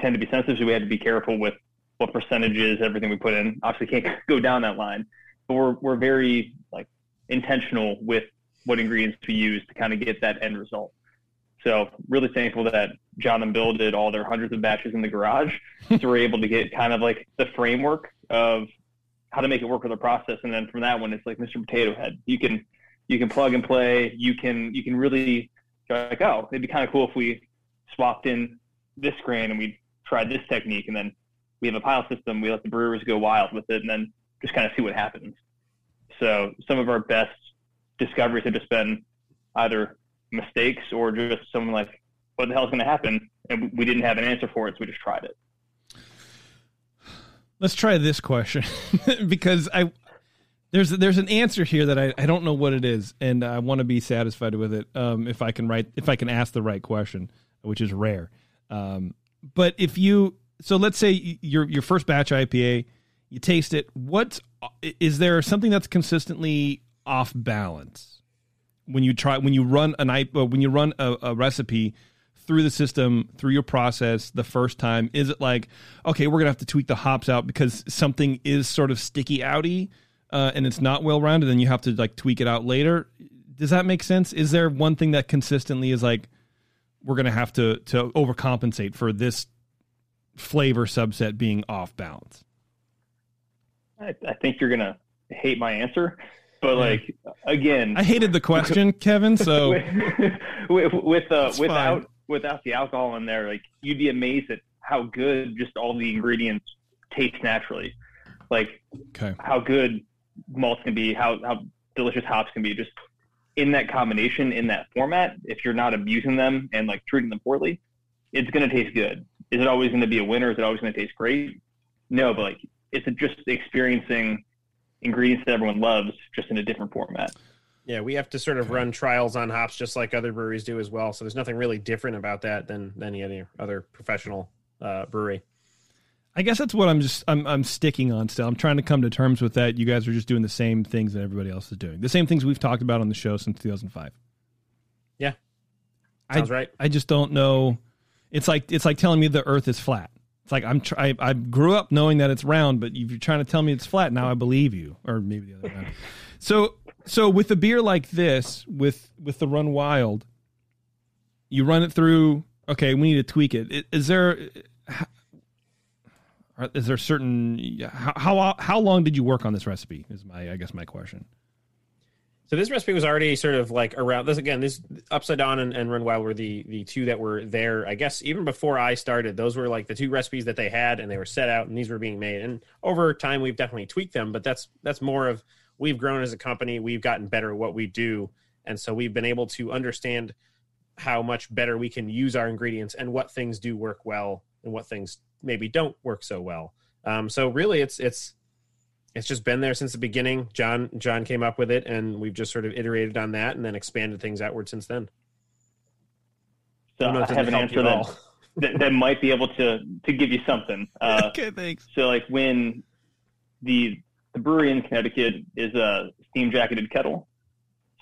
tend to be sensitive, so we have to be careful with what percentages everything we put in. Obviously, can't [LAUGHS] go down that line, but we're we're very like intentional with what ingredients we use to kind of get that end result. So really thankful that John and Bill did all their hundreds of batches in the garage, so we're able to get kind of like the framework of how to make it work with the process, and then from that one, it's like Mr. Potato Head. You can you can plug and play. You can you can really like, oh, it'd be kind of cool if we swapped in this grain and we tried this technique, and then we have a pilot system. We let the brewers go wild with it, and then just kind of see what happens. So some of our best discoveries have just been either mistakes or just someone like, what the hell's going to happen? And we didn't have an answer for it, so we just tried it.
Let's try this question [LAUGHS] because I there's there's an answer here that I, I don't know what it is and I want to be satisfied with it um, if I can write if I can ask the right question which is rare um, but if you so let's say your your first batch IPA you taste it what's there something that's consistently off balance when you try when you run an uh, when you run a, a recipe through the system through your process the first time is it like okay we're gonna have to tweak the hops out because something is sort of sticky outy uh, and it's not well rounded then you have to like tweak it out later. Does that make sense? Is there one thing that consistently is like we're gonna have to to overcompensate for this flavor subset being off balance?
I, I think you're going to hate my answer, but like, again,
i hated the question kevin so [LAUGHS]
with, with uh, without. Without the alcohol in there, like you'd be amazed at how good just all the ingredients taste naturally. Like
okay
how good malts can be, how how delicious hops can be, just in that combination, in that format. If you're not abusing them and like treating them poorly, it's going to taste good. Is it always going to be a winner? Is it always going to taste great? No, but like it's just experiencing ingredients that everyone loves, just in a different format.
Yeah, we have to sort of run trials on hops just like other breweries do as well. So there's nothing really different about that than than any other professional uh, brewery.
I guess that's what I'm just I'm I'm sticking on still. I'm trying to come to terms with that. You guys are just doing the same things that everybody else is doing. The same things we've talked about on the show since 2005.
Yeah, sounds
I,
right.
I just don't know. It's like it's like telling me the Earth is flat. It's like I'm try, I, I grew up knowing that it's round, but if you're trying to tell me it's flat, now I believe you, or maybe the other way. around. [LAUGHS] So So with a beer like this, with with the Run Wild, you run it through. Okay, we need to tweak it. Is there uh, is there certain how how how long did you work on this recipe? Is my I guess my question.
So this recipe was already sort of like around this again. This upside dawn and, and run wild were the the two that were there. I guess even before I started, those were like the two recipes that they had, and they were set out, and these were being made. And over time, we've definitely tweaked them, but that's that's more of we've grown as a company. We've gotten better at what we do, and so we've been able to understand how much better we can use our ingredients and what things do work well and what things maybe don't work so well. Um, so really, it's it's it's just been there since the beginning. John John came up with it, and we've just sort of iterated on that, and then expanded things outward since then.
So
I know it
I have an answer that, [LAUGHS] that that might be able to to give you something. [LAUGHS] Uh,
okay, thanks.
So like when the the brewery in Connecticut is a steam jacketed kettle,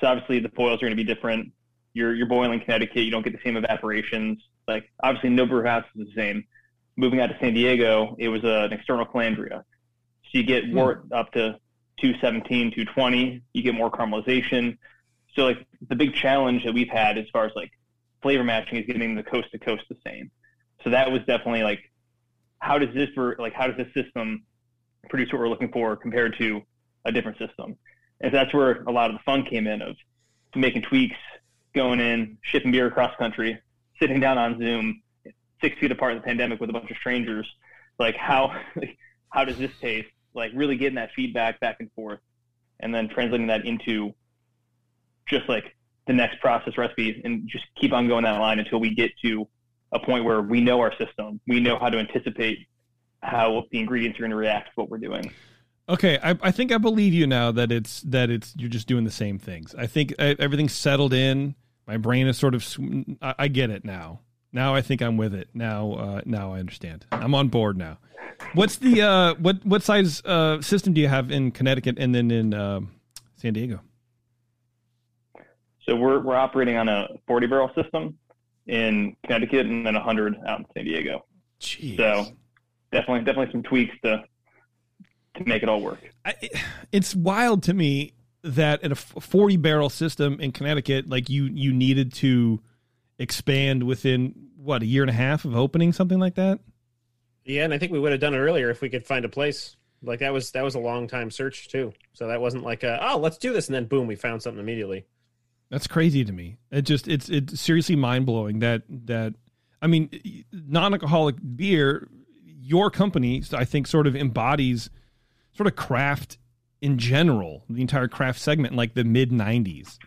so obviously the boils are going to be different. You're you're boiling Connecticut, you don't get the same evaporations. Like obviously no brew house is the same. Moving out to San Diego, it was a, an external calandria. So you get hmm. wort up to 217, 220. You get more caramelization. So like the big challenge that we've had as far as like flavor matching is getting the coast to coast the same. So that was definitely like, how does this like how does this system produce what we're looking for compared to a different system? And that's where a lot of the fun came in of making tweaks, going in, shipping beer across country, sitting down on Zoom, six feet apart in the pandemic with a bunch of strangers. Like how like, [LAUGHS] how does this taste? Like really getting that feedback back and forth, and then translating that into just like the next process recipe, and just keep on going that line until we get to a point where we know our system, we know how to anticipate how the ingredients are going to react to what we're doing.
Okay, I, I think I believe you now that it's that it's you're just doing the same things. I think uh, everything's settled in. My brain is sort of. sw- I, I get it now. Now I think I'm with it. Now, uh, now I understand. I'm on board now. What's the uh, what what size uh, system do you have in Connecticut and then in uh, San Diego?
So we're we're operating on a 40 barrel system in Connecticut and then 100 out in San Diego.
Jeez.
So definitely definitely some tweaks to to make it all work.
I, it's wild to me that in a 40 barrel system in Connecticut, like you you needed to expand within what a year and a half of opening something like that.
Yeah, and I think we would have done it earlier if we could find a place. Like that was that was a long time search too. So that wasn't like a, oh let's do this and then boom we found something immediately.
That's crazy to me. It just it's it's seriously mind blowing that that I mean non-alcoholic beer your company I think sort of embodies sort of craft in general, the entire craft segment like the mid 90s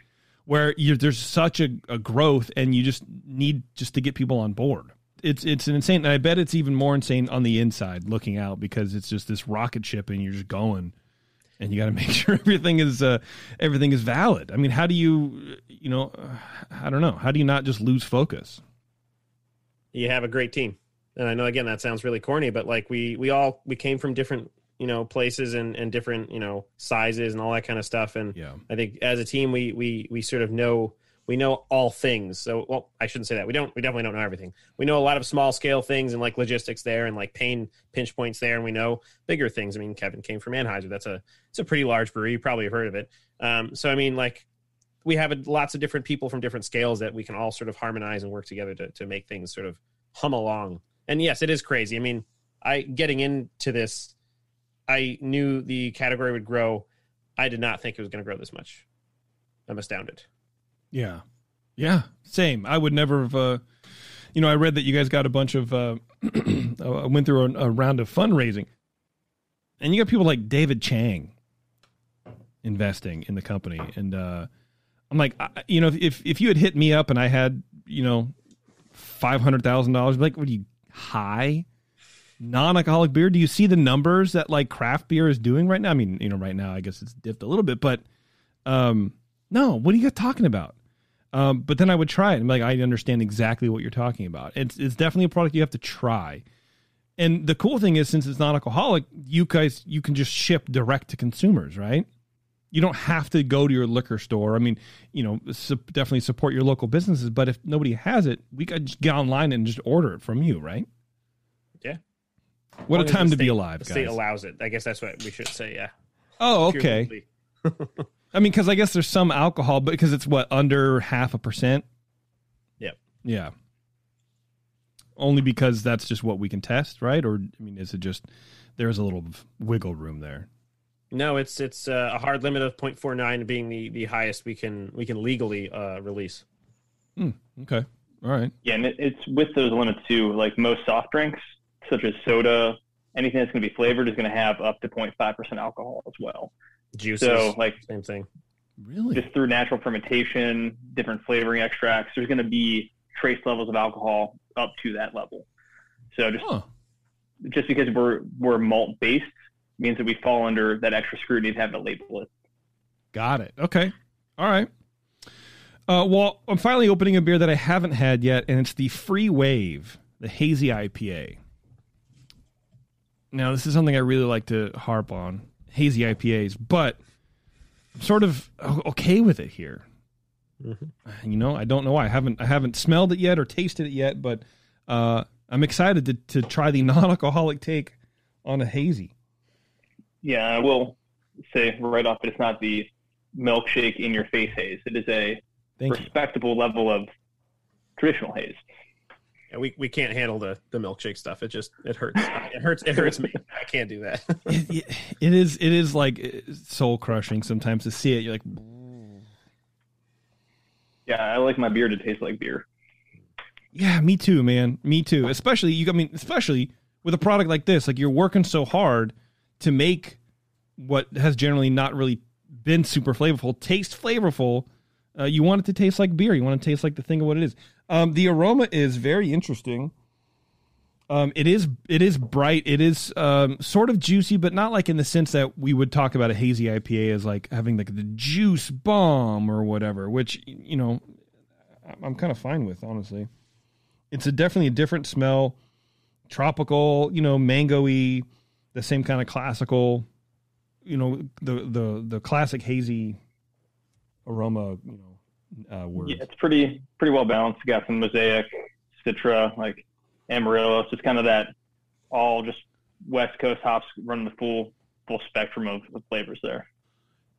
where there's such a, a growth and you just need just to get people on board. It's it's an insane and I bet it's even more insane on the inside looking out because it's just this rocket ship and you're just going and you got to [LAUGHS] make sure everything is uh, everything is valid. I mean, how do you you know I don't know how do you not just lose focus?
You have a great team, and I know again that sounds really corny, but like we we all we came from different you know places and and different you know sizes and all that kind of stuff, and
yeah.
I think as a team we we we sort of know we know all things. So well, I shouldn't say that. We don't we definitely don't know everything. We know a lot of small scale things and like logistics there and like pain pinch points there, and we know bigger things. I mean, Kevin came from Anheuser. That's a it's a pretty large brewery. You probably have heard of it. Um, so I mean, like we have a, lots of different people from different scales that we can all sort of harmonize and work together to to make things sort of hum along. And yes, it is crazy. I mean, I getting into this, I knew the category would grow. I did not think it was going to grow this much. I'm astounded.
Yeah. Yeah. Same. I would never have, uh, you know, I read that you guys got a bunch of, uh, [CLEARS THROAT] uh, went through a, a round of fundraising and you got people like David Chang investing in the company. And, uh, I'm like, I, you know, if, if you had hit me up and I had, you know, $500,000, like, what are you high? Non-alcoholic beer. Do you see the numbers that like craft beer is doing right now? I mean, you know, right now I guess it's dipped a little bit, but um, no. What are you talking about? Um, but then I would try it. and like, I understand exactly what you're talking about. It's it's definitely a product you have to try. And the cool thing is, since it's non-alcoholic, you guys you can just ship direct to consumers, right? You don't have to go to your liquor store. I mean, you know, su- definitely support your local businesses. But if nobody has it, we could just get online and just order it from you, right?
Yeah.
What a
As long as
time to be alive,
The state allows it. I guess that's what we should say. Yeah.
Oh, okay. [LAUGHS] I mean, because I guess there's some alcohol, but because it's what under half a percent.
Yep.
Yeah. Only because that's just what we can test, right? Or I mean, is it just there's a little wiggle room there?
No, it's it's uh, a hard limit of 0.49 being the the highest we can we can legally uh, release.
Mm, okay. All right.
Yeah, and it, it's with those limits too. Like most soft drinks, such as soda, anything that's going to be flavored is going to have up to 0.5% alcohol as well.
Juices,
so like
same thing.
Really?
Just through natural fermentation, different flavoring extracts, there's going to be trace levels of alcohol up to that level. So just
huh.
just because we're we're malt based means that we fall under that extra scrutiny of having to label it.
Got it. Okay. All right. Uh, well, I'm finally opening a beer that I haven't had yet, and it's the Free Wave, the hazy IPA. Now, this is something I really like to harp on hazy IPAs, but I'm sort of okay with it here. Mm-hmm. You know, I don't know why. I haven't I haven't smelled it yet or tasted it yet, but uh, I'm excited to to try the [LAUGHS] non-alcoholic take on a hazy.
Yeah, I will say right off, it's not the milkshake in your face haze. It is a
Thank
respectable
you.
level of traditional haze.
Yeah, we, we can't handle the, the milkshake stuff. It just it hurts. It hurts. It hurts me. I can't do that. [LAUGHS]
it, it, it is it is like uh, soul crushing sometimes to see it. You're like,
yeah, I like my beer to taste like beer.
Yeah, me too, man. Me too. Especially you. I mean, especially with a product like this, like you're working so hard to make what has generally not really been super flavorful taste flavorful. Uh, you want it to taste like beer. You want it to taste like the thing of what it is. Um, the aroma is very interesting. Um, it is it is bright. It is um, sort of juicy, but not like in the sense that we would talk about a hazy IPA as like having like the juice bomb or whatever. Which you know, I'm kind of fine with honestly. It's a definitely a different smell, tropical, you know, mangoey, the same kind of classical, you know, the the the classic hazy aroma, you know, uh, word.
Yeah, it's pretty pretty well balanced. You got some mosaic, citra, like amarillo. So it's kind of that all just West Coast hops running the full full spectrum of, of flavors there.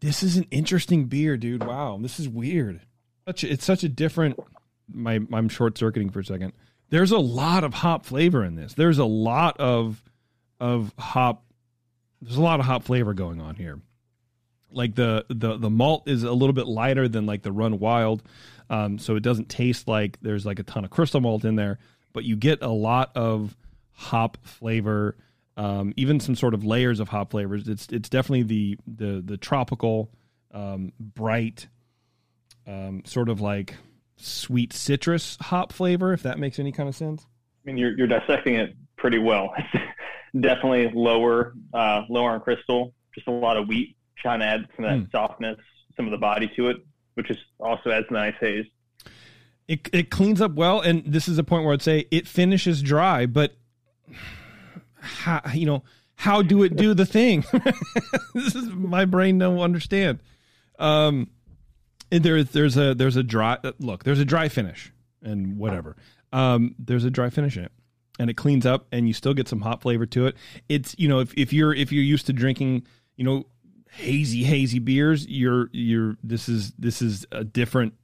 This is an interesting beer, dude. Wow, this is weird. Such a, it's such a different. My I'm short circuiting for a second. There's a lot of hop flavor in this. There's a lot of of hop. There's a lot of hop flavor going on here. Like the the the malt is a little bit lighter than like the Run Wild, um, so it doesn't taste like there's like a ton of crystal malt in there. But you get a lot of hop flavor, um, even some sort of layers of hop flavors. It's it's definitely the the the tropical, um, bright, um, sort of like sweet citrus hop flavor. If that makes any kind of sense.
I mean, you're you're dissecting it pretty well. [LAUGHS] definitely lower uh, lower on crystal. Just a lot of wheat trying to add some of that
Mm.
softness, some of the body to it, which is also adds nice haze.
It it cleans up well, and this is a point where I'd say it finishes dry, but how you know how do it do the thing? [LAUGHS] this is my brain don't understand. Um, and there there's a there's a dry look. There's a dry finish and whatever. Um, there's a dry finish in it, and it cleans up, and you still get some hot flavor to it. It's you know if if you're if you're used to drinking you know hazy hazy beers, you're you're this is this is a different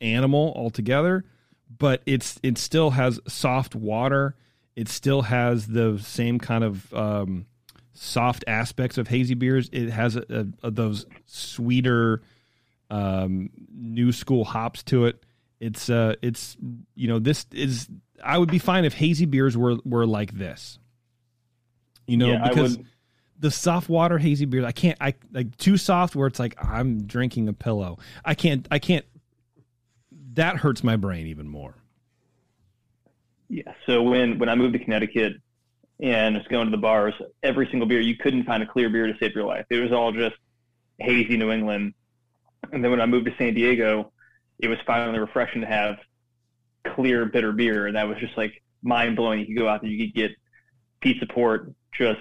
animal altogether, but it's it still has soft water. It still has the same kind of um, soft aspects of hazy beers. It has a, a, a- those sweeter um, new school hops to it. It's uh, it's you know this is I would be fine if hazy beers were were like this. You know
Yeah,
because the soft water hazy beers I can't I like too soft where it's like I'm drinking a pillow. I can't I can't that hurts my brain even more.
Yeah. So when when I moved to Connecticut and was going to the bars, every single beer you couldn't find a clear beer to save your life. It was all just hazy New England. And then when I moved to San Diego, it was finally refreshing to have clear bitter beer, that was just like mind blowing. You could go out there, you could get pizza port, just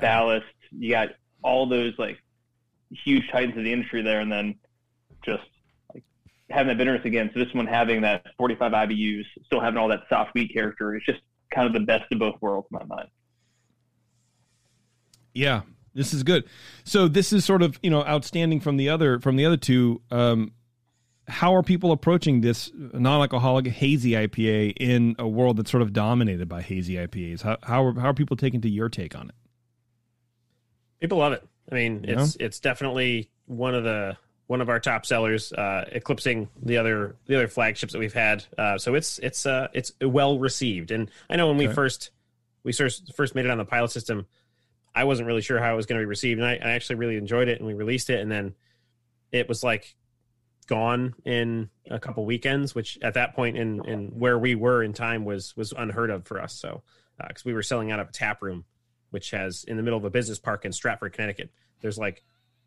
ballast. You got all those like huge titans of the industry there, and then just like having that bitterness again. So this one having that 45 IBUs, still having all that soft wheat character, is just kind of the best of both worlds in my mind.
Yeah. This is good. So this is sort of you know outstanding from the other from the other two. Um, how are people approaching this non-alcoholic hazy IPA in a world that's sort of dominated by hazy IPAs? How how are, how are people taking to your take on it?
People love it. I mean, it's yeah. it's definitely one of the one of our top sellers, uh, eclipsing the other the other flagships that we've had. Uh, so it's it's uh, it's well received. And I know when okay. we first we first first made it on the pilot system, I wasn't really sure how it was going to be received, and I, I actually really enjoyed it. And we released it, and then it was like gone in a couple weekends, which at that point in in where we were in time was was unheard of for us. So because uh, we were selling out of a tap room, which has in the middle of a business park in Stratford, Connecticut. There's like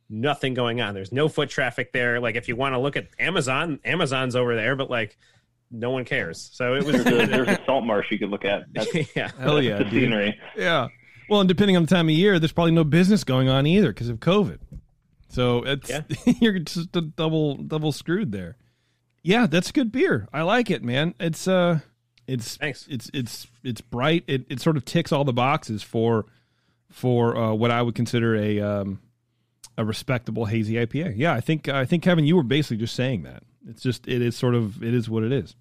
nothing going on. There's no foot traffic there. Like if you want to look at Amazon, Amazon's over there, but like no one cares. So it was
there's, a, there's a salt marsh you could look at. That's, [LAUGHS]
yeah, hell yeah,
the scenery.
Yeah. Well, and depending on the time of year, there's probably no business going on either because of COVID. So it's yeah. [LAUGHS] you're just a double double screwed there. Yeah, that's a good beer. I like it, man. It's uh it's
Thanks.
it's it's it's bright. It it sort of ticks all the boxes for for uh, what I would consider a um a respectable hazy IPA. Yeah, I think I think Kevin, you were basically just saying that. It's just it is sort of it is what it is.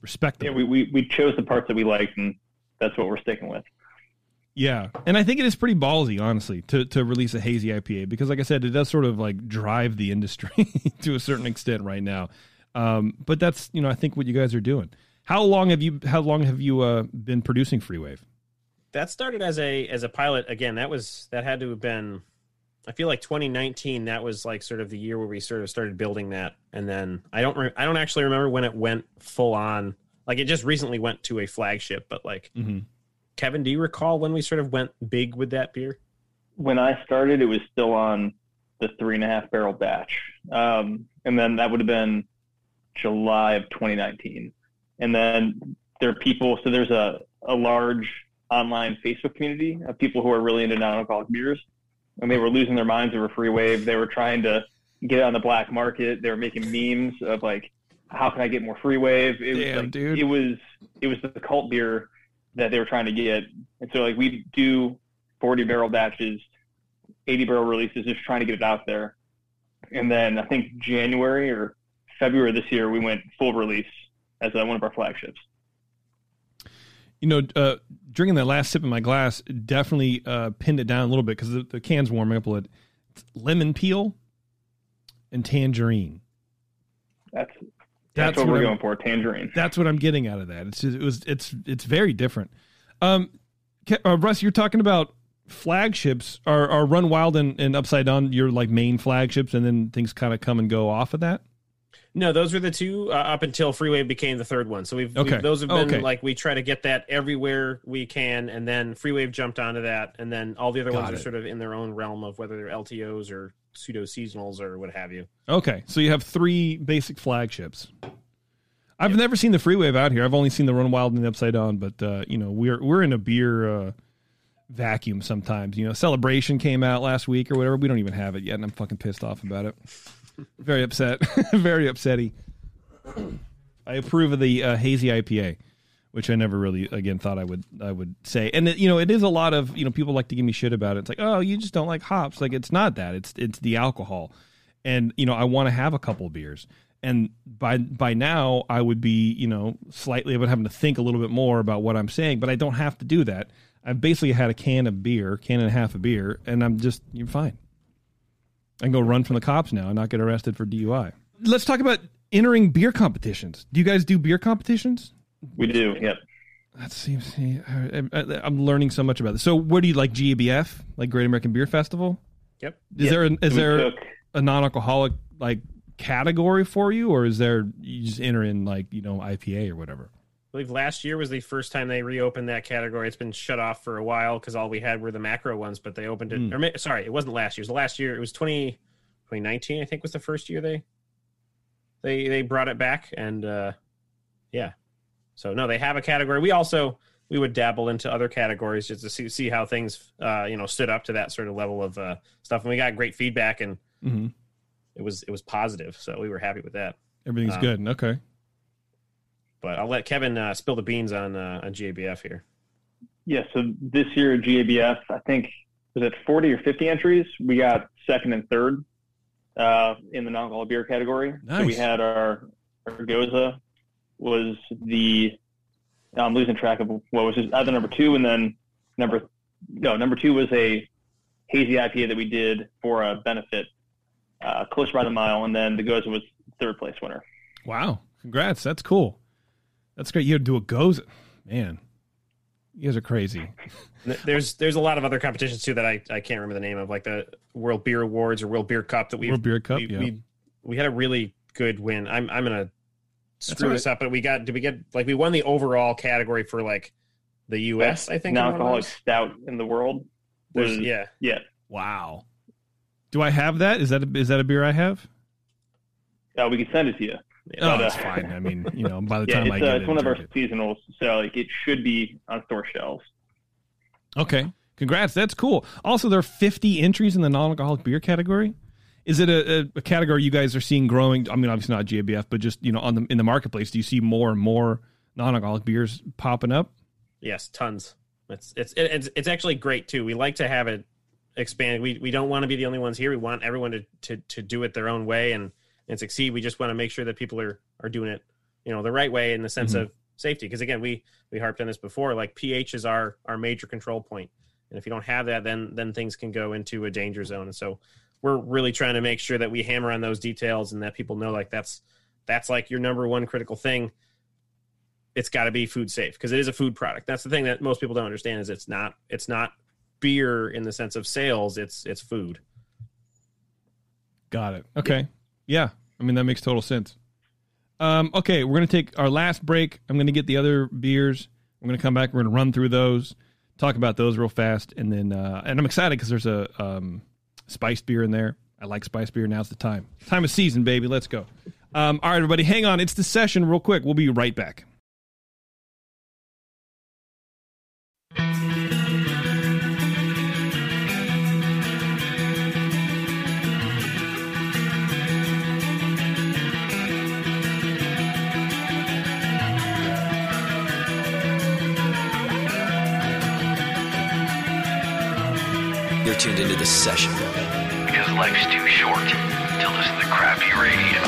Respectable.
Yeah, we, we, we chose the parts that we liked, and that's what we're sticking with.
Yeah, and I think it is pretty ballsy, honestly, to to release a hazy IPA because, like I said, it does sort of like drive the industry [LAUGHS] to a certain extent right now. Um, but that's you know I think what you guys are doing. How long have you How long have you uh, been producing Freewave?
That started as a as a pilot. Again, that was that had to have been. I feel like 2019. That was like sort of the year where we sort of started building that, and then I don't re- I don't actually remember when it went full on. Like it just recently went to a flagship, but like. Mm-hmm Kevin, do you recall when we sort of went big with that beer?
When I started, it was still on the three and a half barrel batch. Um, and then that would have been July of 2019. And then there are people, so there's a, a large online Facebook community of people who are really into non-alcoholic beers. And they were losing their minds over free wave. They were trying to get it on the black market. They were making memes of like, how can I get more free wave? It was
Damn,
like,
dude.
it was, it was the cult beer that they were trying to get. And so like we do 40 barrel batches, 80 barrel releases, just trying to get it out there. And then I think January or February this year, we went full release as uh, one of our flagships.
You know, uh, drinking that last sip in my glass definitely uh, pinned it down a little bit because the, the, can's warming up a little. lemon peel and tangerine.
That's that's, what, what we're I'm, going for, tangerine.
That's what I'm getting out of that. It's just, it was it's it's very different. Um, uh, Russ, you're talking about flagships. Are are Run Wild and, and Upside Dawn your like main flagships, and then things kind of come and go off of that?
No, those were the two uh, up until Free Wave became the third one. So we've, okay. we've those have been okay. like we try to get that everywhere we can, and then Freewave jumped onto that, and then all the other Got ones it. are sort of in their own realm of whether they're LTOs or pseudo seasonals or what have you.
Okay, so you have three basic flagships. I've yep. never seen the free wave out here. I've only seen the Run Wild and the Upside Dawn, but uh, you know we're we're in a beer uh, vacuum sometimes. You know, Celebration came out last week or whatever. We don't even have it yet, and I'm fucking pissed off about it. Very upset. [LAUGHS] Very upsetty. I approve of the uh, hazy IPA which I never really again thought I would I would say. And it, you know, it is a lot of you know people like to give me shit about it. It's like, oh, you just don't like hops. Like it's not that. It's it's the alcohol. And you know, I want to have a couple beers. And by by now, I would be you know slightly about having to think a little bit more about what I'm saying, but I don't have to do that. I've basically had a can of beer, can and a half of beer, and I'm just you're fine. I can go run from the cops now and not get arrested for DUI. Let's talk about entering beer competitions. Do you guys do beer competitions?
We do. Yep.
That seems. I'm learning so much about this. So, what do you like? GABF, like Great American Beer Festival.
Yep.
Is
yep.
there a, is there
took,
a non-alcoholic like category for you, or is there you just enter in like you know IPA or whatever?
I believe last year was the first time they reopened that category. It's been shut off for a while because all we had were the macro ones, but they opened it. Mm. Or sorry, it wasn't last year. It was last year. It was 20, 2019, I think was the first year they they they brought it back, and uh, yeah, so no, they have a category. We also we would dabble into other categories just to see see how things uh, you know stood up to that sort of level of uh, stuff. And we got great feedback, and
mm-hmm.
it was it was positive. So we were happy with that.
Everything's um, good. Okay.
But I'll let Kevin uh, spill the beans on uh, on GABF here.
Yeah. So this year at GABF, I think was it 40 or 50 entries. We got second and third uh, in the non-alcoholic beer category. So we had our, our Gose was the I'm losing track of what was his either number two and then number no number two was a hazy IPA that we did for a benefit uh, close by the mile, and then the Gose was third place winner.
Wow. Congrats. That's cool. That's great. You had to do a goes. Man, you guys are crazy.
There's there's a lot of other competitions too that I, I can't remember the name of, like the World Beer Awards or World Beer Cup that we
World Beer Cup,
we,
yeah.
we we had a really good win. I'm I'm gonna screw
all
this up, but we got did we get like we won the overall category for like the U.S. I think in one of
non-alcoholic stout in the world.
There's-
Was,
yeah.
yeah.
Wow. Do I have that? Is that a, is that a beer I have?
Uh, we can send it to you.
Oh,
But, uh,
that's fine. I mean, you know, by the [LAUGHS]
yeah,
time
it's,
I
uh, it's
it,
one of our
drink
seasonals, so like it should be on store shelves.
Okay. Congrats. That's cool. Also, there are 50 entries in the non-alcoholic beer category. Is it a, a, category you guys are seeing growing? I mean, obviously not GABF, but just you know, on the in the marketplace, do you see more and more non-alcoholic beers popping up?
Yes, tons. It's it's it's it's actually great too. We like to have it expand. We we don't want to be the only ones here. We want everyone to to to do it their own way and and succeed. We just want to make sure that people are are doing it, you know, the right way in the sense
Mhm.
of safety. Because again, we we harped on this before. Like pH is our our major control point, and if you don't have that, then then things can go into a danger zone. And so we're really trying to make sure that we hammer on those details and that people know like that's that's like your number one critical thing it's got to be food safe because it is a food product. That's the thing that most people don't understand is it's not it's not beer in the sense of sales. It's it's food.
Got it. Okay. Yeah. I mean, that makes total sense. Um, okay, we're gonna take our last break. I'm gonna get the other beers. We're gonna come back. We're gonna run through those, talk about those real fast, and then uh, and I'm excited because there's a um, spiced beer in there. I like spiced beer. Now's the time. Time of season, baby. Let's go. Um, all right, everybody, hang on. It's the session, real quick. We'll be right back.
You're tuned into the session.
Life's too short to listen to crappy radio.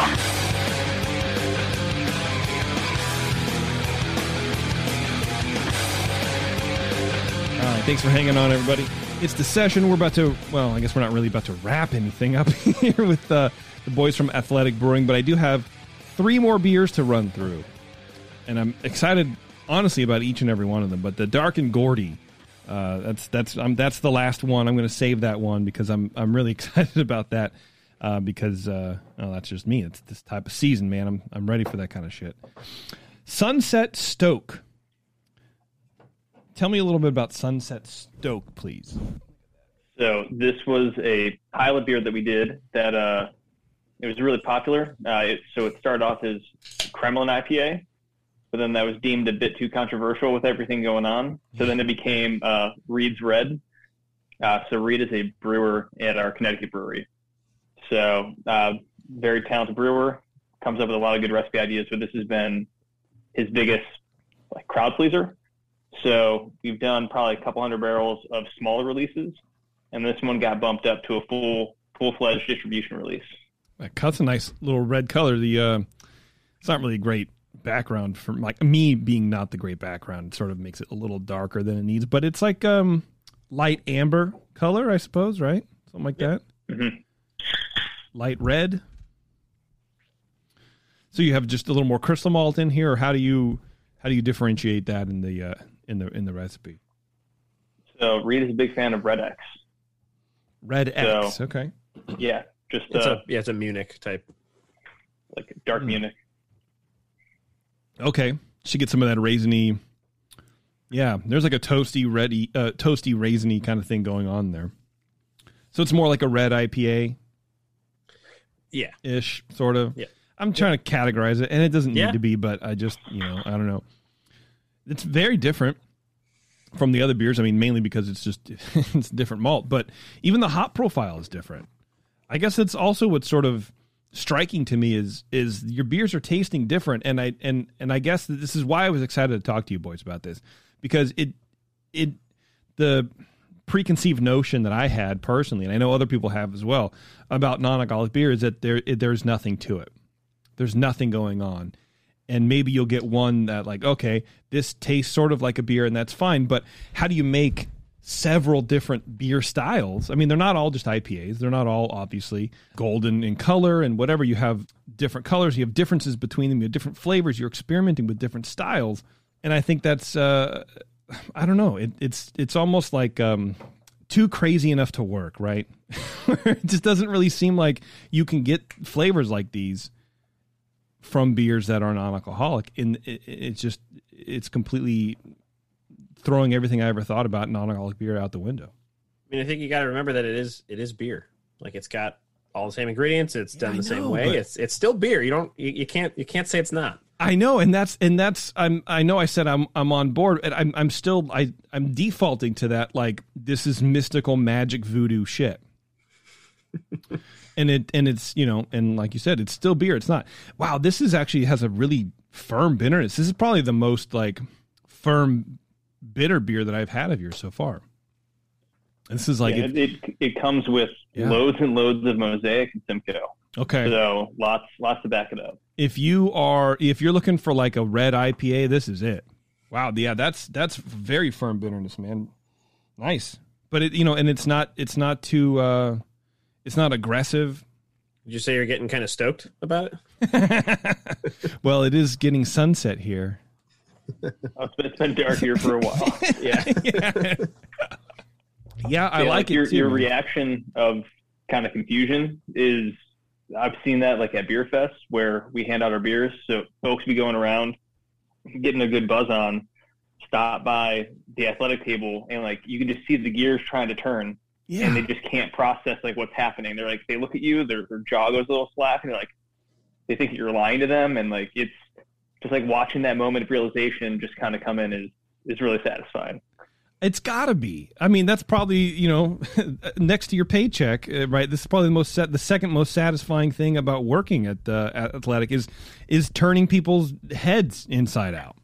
All right, thanks for hanging on, everybody. It's the session. We're about to, well, I guess we're not really about to wrap anything up [LAUGHS] here with uh, the boys from Athletic Brewing, but I do have three more beers to run through. And I'm excited, honestly, about each and every one of them. But the Dark and Gordy, uh, that's that's um, that's the last one. I'm going to save that one because I'm I'm really [LAUGHS] excited about that uh, because uh, well, that's just me. It's this type of season, man. I'm I'm ready for that kind of shit. Sunset Stoke. Tell me a little bit about Sunset Stoke, please.
So this was a pilot beer that we did that uh, it was really popular. Uh, it, so it started off as Kremlin IPA, but then that was deemed a bit too controversial with everything going on. So then it became uh, Reed's Red. Uh, so Reed is a brewer at our Connecticut brewery. So uh, very talented brewer, comes up with a lot of good recipe ideas. But this has been his biggest like crowd pleaser. So we've done probably a couple hundred barrels of smaller releases, and this one got bumped up to a full full fledged distribution release.
That cut's a nice little red color. The uh, it's not really great background for like me being not the great background. Sort of makes it a little darker than it needs, but it's like um light amber color, I suppose, right? Something like that.
Mhm.
Light red. So you have just a little more crystal malt in here, or how do you how do you differentiate that in the uh, in the in the recipe?
So Reed is a big fan of Red X.
Red X.
So-
okay.
Yeah, just
It's
uh,
a yeah, it's a Munich type.
like dark
Hmm.
Munich.
Okay, should get some of that raisiny. Yeah, there's like a toasty, ready, uh, toasty, raisiny kind of thing going on there. So it's more like a red IPA
Yeah.
ish, sort of.
Yeah.
I'm trying to categorize it, and it doesn't need
Yeah.
to be, but I just, you know, I don't know. It's very different from the other beers. I mean, mainly because it's just [LAUGHS] it's different malt, but even the hop profile is different. I guess it's also what sort of striking to me is is your beers are tasting different, and I and and I guess this is why I was excited to talk to you boys about this because it it the preconceived notion that I had personally, and I know other people have as well, about non-alcoholic beer is that there there's nothing to it. There's nothing going on, and maybe you'll get one that like, okay, this tastes sort of like a beer, and that's fine. But how do you make several different beer styles? I mean, they're not all just IPAs. They're not all obviously golden in color and whatever. You have different colors. You have differences between them. You have different flavors. You're experimenting with different styles, and I think that's. Uh, I don't know. It, it's it's almost like um, too crazy enough to work, right? [LAUGHS] it just doesn't really seem like you can get flavors like these from beers that are non-alcoholic. And it's just it's completely throwing everything I ever thought about non-alcoholic beer out the window.
I mean, I think you got to remember that it is it is beer. Like it's got all the same ingredients. It's done
I
the same way. It's it's still beer. You don't you, you can't you can't say it's not.
I know, and that's and that's I'm I know I said I'm I'm on board, and I'm I'm still I I'm defaulting to that like this is mystical magic voodoo shit. and it and it's you know and like you said it's still beer it's not wow this is actually has a really firm bitterness this is probably the most like firm bitter beer that i've had of yours so far this is like
Yeah,
it-
it, it it comes with
Yeah.
loads and loads of mosaic and Simcoe.
Okay.
So lots lots to back it up.
if you are if you're looking for like a red ipa this is it wow yeah that's that's very firm bitterness man nice but it you know and it's not it's not too uh it's not aggressive
Did you say you're getting kind of stoked about it? [LAUGHS]
well it is getting sunset here [LAUGHS]
it's been- dark here for a while. [LAUGHS]
yeah.
yeah i like,
your
it too,
your reaction of kind of confusion is I've seen that like at Beer Fest where we hand out our beers, so folks be going around getting a good buzz on, stop by the athletic table and like you can just see the gears trying to turn.
Yeah.
And they just can't process like what's happening. They're like they look at you, their their jaw goes a little slack and they're like they think you're lying to them and like it's just like watching that moment of realization just kind of come in is is really satisfying.
It's got to be. I mean, that's probably you know [LAUGHS] next to your paycheck, uh, right? This is probably the most set, the second most satisfying thing about working at uh, at Athletic is is turning people's heads inside out.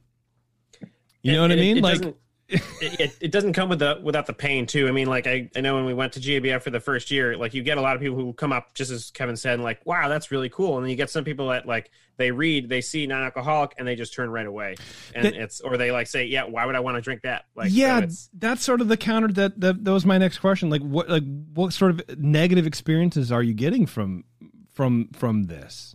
You know what I
And it-
mean?
it
like,
it, it, it doesn't come with the without the pain too. I mean, like I, I know when we went to GABF for the first year, like you get a lot of people who come up just as Kevin said, and like, wow, that's really cool. And then you get some people that like they read, they see non-alcoholic, and they just turn right away. And
That-
it's or they like say, yeah, why would I want to drink that? Like,
yeah,
it's-
that's sort of the counter. That, that that was my next question. Like, what like what sort of negative experiences are you getting from from from this?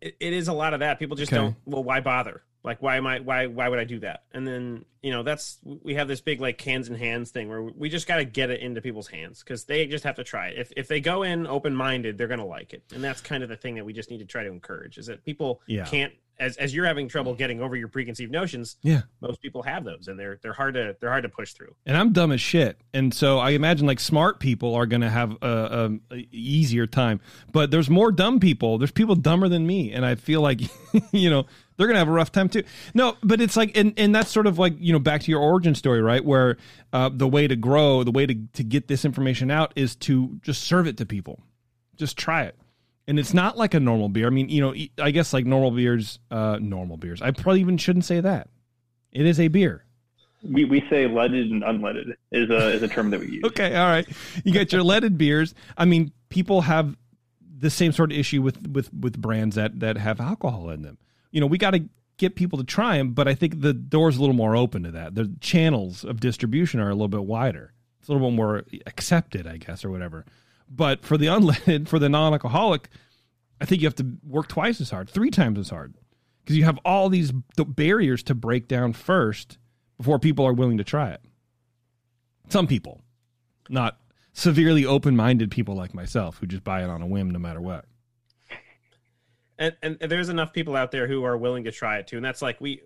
it, it is a lot of that. People just
Okay.
don't. Well, why bother? Like, why am I? Why why would I do that? And then you know, that's we have this big like hands in hands thing where we just got to get it into people's hands because they just have to try it. If if they go in open minded, they're gonna like it, and that's kind of the thing that we just need to try to encourage is that people
Yeah.
can't. As, as you're having trouble getting over your preconceived notions,
Yeah.
most people have those, and they're they're hard to they're hard to push through.
and I'm dumb as shit. And so I imagine like smart people are going to have a, a, a easier time, but there's more dumb people. There's people dumber than me, and I feel like [LAUGHS] you know they're going to have a rough time too. No, but it's like, and and that's sort of like you know back to your origin story, right? Where uh, the way to grow, the way to to get this information out is to just serve it to people, just try it. And it's not like a normal beer. I mean, you know, I guess like normal beers, uh, normal beers. I probably even shouldn't say that. It is a beer.
We we say leaded and unleaded is a is a term that we [LAUGHS] use.
Okay, all right. You got your leaded beers. I mean, people have the same sort of issue with with with brands that that have alcohol in them. You know, we got to get people to try them, but I think the door's a little more open to that. The channels of distribution are a little bit wider. It's a little bit more accepted, I guess, or whatever. But for the unleaded, for the non-alcoholic, I think you have to work twice as hard, three times as hard, because you have all these barriers to break down first before people are willing to try it. Some people, not severely open-minded people like myself who just buy it on a whim no matter what.
and, and there's enough people out there who are willing to try it too and that's like we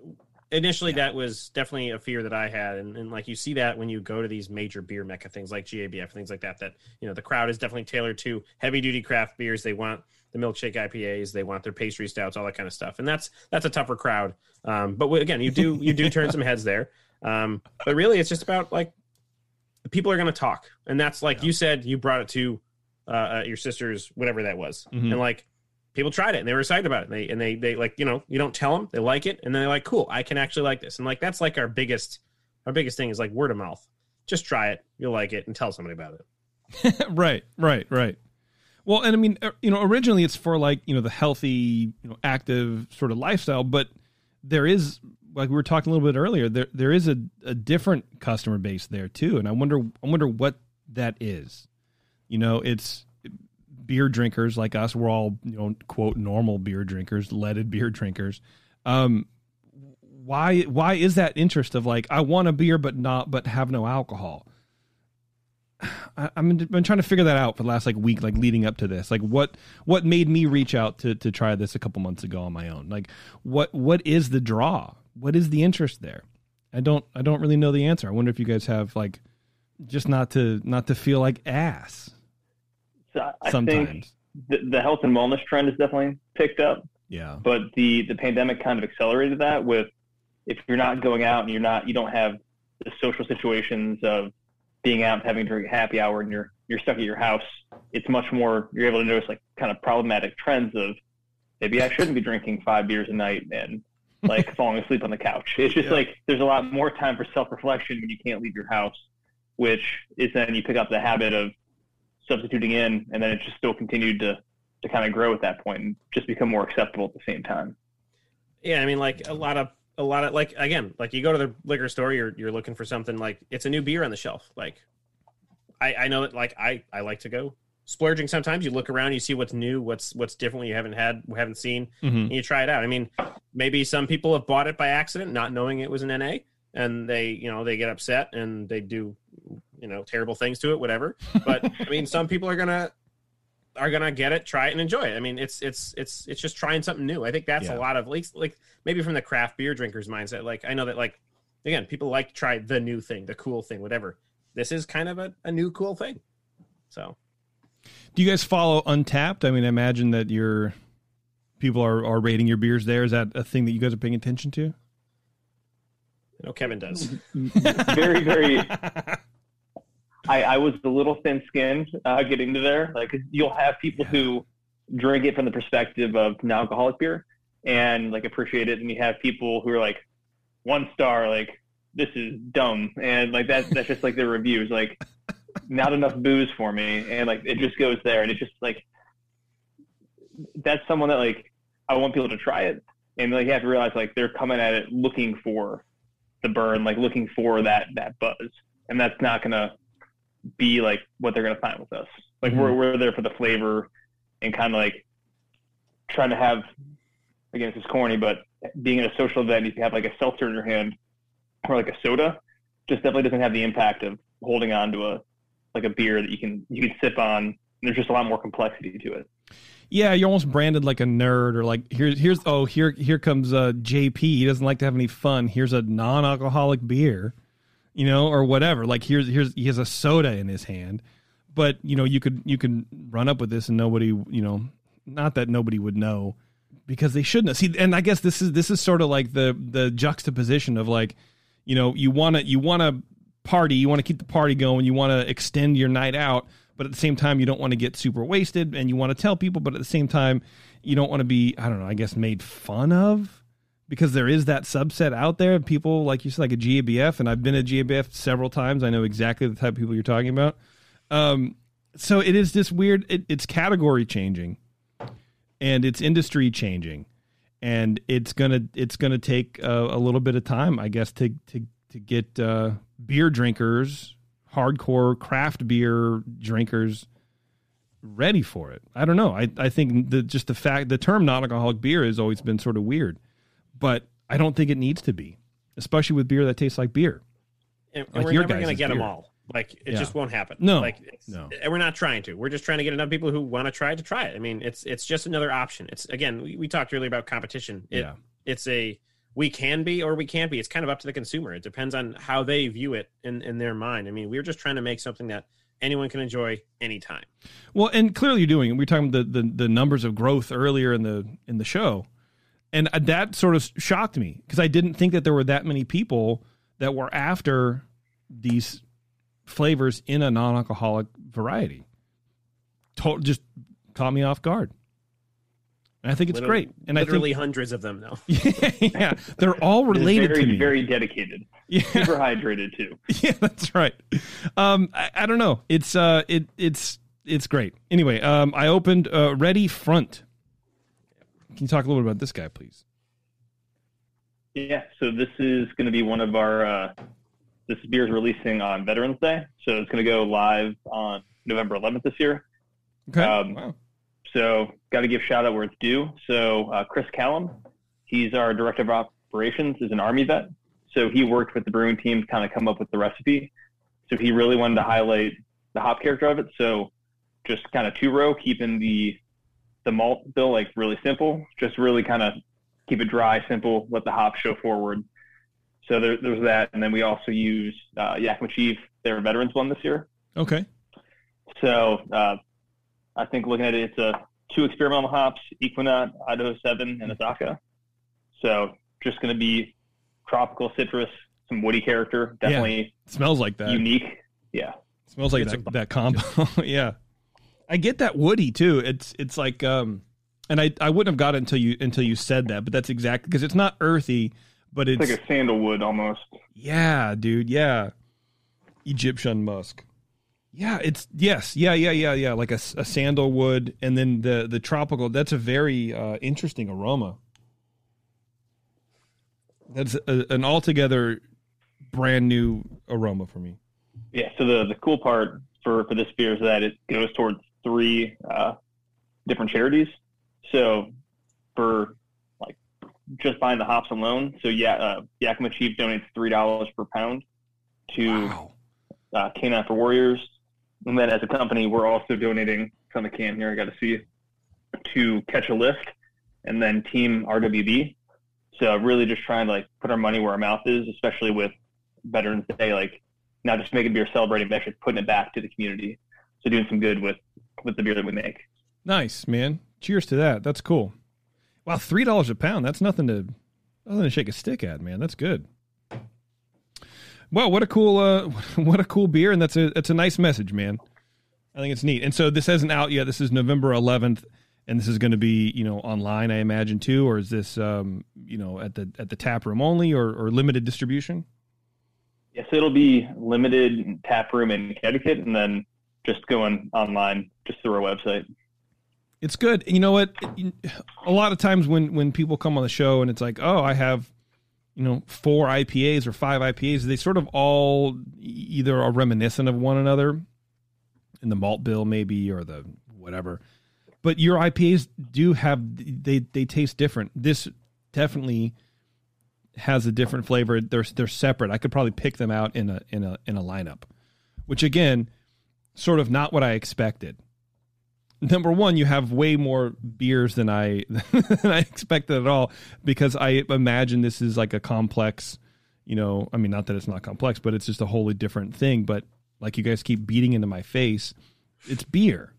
initially that was definitely a fear that i had. And, and like you see that when you go to these major beer mecca things like gabf things like that that you know the crowd is definitely tailored to heavy duty craft beers. They want the milkshake ipas they want their pastry stouts all that kind of stuff. And that's that's a tougher crowd. Um, but again you do you do turn some heads there. Um, but really it's just about like people are going to talk. And that's like you said you brought it to uh, uh, your sister's whatever that was.
Mhm.
and like people tried it and they were excited about it and they and they they like you know you don't tell them they like it and then they're like cool i can actually like this and like that's like our biggest our biggest thing is like word of mouth just try it. You'll like it, and tell somebody about it. [LAUGHS]
right, right, right. Well, and I mean, uh, you know, originally it's for like you know the healthy, you know, active sort of lifestyle, but there is like we were talking a little bit earlier. There there is a, a different customer base there too, and I wonder I wonder what that is. You know, it's beer drinkers like us. We're all you know quote normal beer drinkers, leaded beer drinkers. Um, why why is that interest of like I want a beer but not but have no alcohol? I, I'm been trying to figure that out for the last like week, like leading up to this. Like what what made me reach out to to try this a couple months ago on my own? Like what what is the draw? What is the interest there? I don't I don't really know the answer. I wonder if you guys have like just not to not to feel like ass.
So I Sometimes the, the health and wellness trend has definitely picked up.
Yeah.
But the the pandemic kind of accelerated that with if you're not going out and you're not you don't have the social situations of being out and having to drink happy hour and you're you're stuck at your house, it's much more you're able to notice like kind of problematic trends of maybe I shouldn't be [LAUGHS] drinking five beers a night and like [LAUGHS] falling asleep on the couch. It's just yeah. like there's a lot more time for self reflection when you can't leave your house, which is then you pick up the habit of substituting in and then it just still continued to to kind of grow at that point and just become more acceptable at the same time.
Yeah, I mean like a lot of a lot of like again, like you go to the liquor store, you're you're looking for something like it's a new beer on the shelf. Like I I know that like I I like to go splurging sometimes you look around you see what's new what's what's different you haven't had haven't seen mm-hmm. and you try it out i mean maybe some people have bought it by accident not knowing it was an na and they you know they get upset and they do you know terrible things to it whatever but i mean some people are gonna are gonna get it, try it, and enjoy it. I mean, it's it's it's it's just trying something new. I think that's yeah. a lot of like like maybe from the craft beer drinkers mindset. Like I know that like again, people like to try the new thing, the cool thing, whatever. This is kind of a, a new cool thing. So,
do you guys follow Untappd? I mean, I imagine that your people are are rating your beers there. Is that a thing that you guys are paying attention to?
No, Kevin does. [LAUGHS]
very, very I, I was a little thin skinned uh, getting to there. Like you'll have people who drink it from the perspective of non-alcoholic beer and like appreciate it, and you have people who are like one star, like this is dumb, and like that's that's just like their reviews, like not enough booze for me, and like it just goes there, and it's just like that's someone that like I want people to try it, and like you have to realize like they're coming at it looking for the burn, like looking for that that buzz, and that's not gonna be like what they're going to find with us. Like mm-hmm. we're we're there for the flavor and kind of like trying to have again this is corny, but being at a social event, if you have like a seltzer in your hand or like a soda, just definitely doesn't have the impact of holding on to a like a beer that you can you can sip on. There's just a lot more complexity to it.
Yeah, you're almost branded like a nerd, or like here's here's oh here here comes uh, JP. He doesn't like to have any fun. Here's a non-alcoholic beer you know, or whatever. Like here's here's he has a soda in his hand, but you know you could you can run up with this and nobody you know, not that nobody would know because they shouldn't see. And I guess this is this is sort of like the the juxtaposition of like, you know, you want to you want to party, you want to keep the party going, you want to extend your night out, but at the same time you don't want to get super wasted and you want to tell people, but at the same time you don't want to be I don't know, I guess made fun of because there is that subset out there of people like you said, like a GABF, and I've been a GABF several times. I know exactly the type of people you're talking about. Um, so it is this weird. It, it's category changing, and it's industry changing, and it's gonna it's gonna take a, a little bit of time, I guess, to to to get uh, beer drinkers, hardcore craft beer drinkers ready for it. I don't know. I, I think the just the fact the term non-alcoholic beer has always been sort of weird but I don't think it needs to be, especially with beer that tastes like beer.
And, and we're never going to get beer. them all. Like it yeah. just won't happen.
No,
like
no,
and we're not trying to. We're just trying to get enough people who want to try to try it. I mean, it's it's just another option. It's again, we, we talked earlier about competition. It,
yeah,
it's a we can be or we can't be. It's kind of up to the consumer. It depends on how they view it in in their mind. I mean, we're just trying to make something that anyone can enjoy anytime.
Well, and clearly you're doing it. We are talking the, the the numbers of growth earlier in the in the show and that sort of shocked me because I didn't think that there were that many people that were after these flavors in a non-alcoholic variety. Total, just caught me off guard. And I think it's
Literally-
great. And
literally
I think
hundreds of them now. [LAUGHS]
yeah, they're all related
very,
to me.
Very dedicated. Super hydrated too. [LAUGHS]
yeah, that's right. Um, I, I don't know. It's uh, it it's it's great. Anyway, um, I opened uh, Ready Front. Can you talk a little bit about this guy, please?
Yeah, so this is going to be one of our. Uh, this beer is releasing on Veterans Day, so it's going to go live on November 11th this year.
Okay.
Um,
wow.
So, got to give shout out where it's due. So, uh, Chris Callum, he's our director of operations, is an Army vet. So he worked with the brewing team to kind of come up with the recipe. So he really wanted to highlight the hop character of it. So just kind of two row, keeping the the malt bill like really simple. Just really kind of keep it dry, simple. Let the hop show forward. So there, there's that, and then we also use uh, Yakima Chief, their veterans one this year.
Okay.
So uh, I think looking at it, it's a two experimental hops, Ekuanot, Idaho 7, and Azacca. So just going to be tropical citrus, some woody character, definitely
Smells like that.
unique. Yeah.
Smells like that, that combo. [LAUGHS] yeah. I get that woody too. It's it's like um and I I wouldn't have got it until you until you said that, but that's exactly because it's not earthy, but it's,
It's like a sandalwood almost.
yeah, dude, yeah. Egyptian musk. Yeah, it's yes, yeah, yeah, yeah, yeah, like a, a sandalwood, and then the the tropical. That's a very uh, interesting aroma. That's a, an altogether brand new aroma for me.
Yeah. So the, the cool part for, for this beer is that it goes towards three uh, different charities. So for like just buying the hops alone, so yeah, uh, Yakima Chief donates three dollars per pound to uh, Canine for Warriors, and then as a company, we're also donating on the can here. I got to see to Catch a Lift, and then Team RWB. So really just trying to like put our money where our mouth is, especially with Veterans Day, like not just making beer celebrating, but actually putting it back to the community. So doing some good with with the beer that we make.
Nice, man. Cheers to that. That's cool. Wow, three dollars a pound. That's nothing to nothing to shake a stick at, man. That's good. Well, what a cool uh [LAUGHS] what a cool beer, and that's a that's a nice message, man. I think it's neat. And so this isn't out yet. This is November eleventh, and this is going to be you know online, I imagine too, or is this um you know at the at the tap room only, or or limited distribution?
Yes, it'll be limited tap room in Connecticut, and then just going online just through our website.
It's good. You know what? A lot of times when when people come on the show and it's like, oh, I have, you know, four IPAs or five IPAs, they sort of all either are reminiscent of one another, in the malt bill maybe or the whatever. But your IPAs do have they they taste different. This definitely has a different flavor. They're they're separate. I could probably pick them out in a in a in a lineup, which again, sort of not what I expected number one, you have way more beers than I [LAUGHS] than I expected at all because I imagine this is like a complex, you know, I mean not that it's not complex, but it's just a wholly different thing. But like you guys keep beating into my face, it's beer.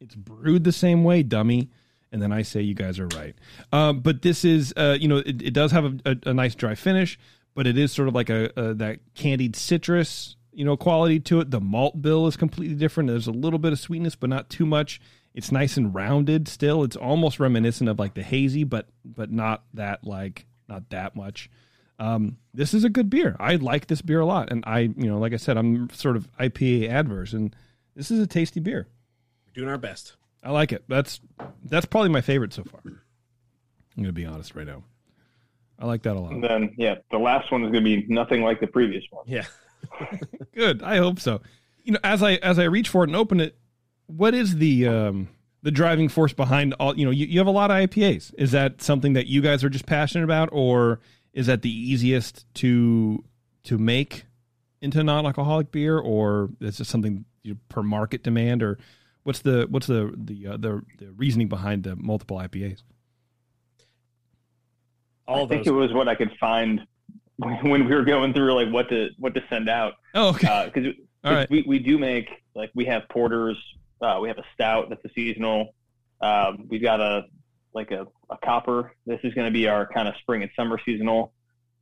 It's brewed the same way, dummy. And then I say you guys are right. Um, but this is, uh, you know, it, it does have a, a, a nice dry finish, but it is sort of like a, a that candied citrus, you know, quality to it. The malt bill is completely different. There's a little bit of sweetness, but not too much. It's nice and rounded still. It's almost reminiscent of like the hazy, but but not that like not that much. Um, this is a good beer. I like this beer a lot, and I you know like I said, I'm sort of IPA adverse, and this is a tasty beer.
We're doing our best.
I like it. That's that's probably my favorite so far. I'm gonna be honest right now. I like that a lot.
And then yeah, the last one is going to be nothing like the previous one.
Yeah. [LAUGHS] [LAUGHS]
Good. I hope so. You know, as I as I reach for it and open it, what is the um the driving force behind all you know, you, you have a lot of IPAs. Is that something that you guys are just passionate about or is that the easiest to to make into non-alcoholic beer or is this something you per market demand or what's the what's the the uh, the, the reasoning behind the multiple IPAs?
All
I think it was what I could find [LAUGHS] when we were going through like what to what to send out.
Oh, okay.
Because [LAUGHS]
All right.
we we do make like we have porters, uh, we have a stout that's a seasonal. Um, we've got a like a, a copper. This is going to be our kind of spring and summer seasonal.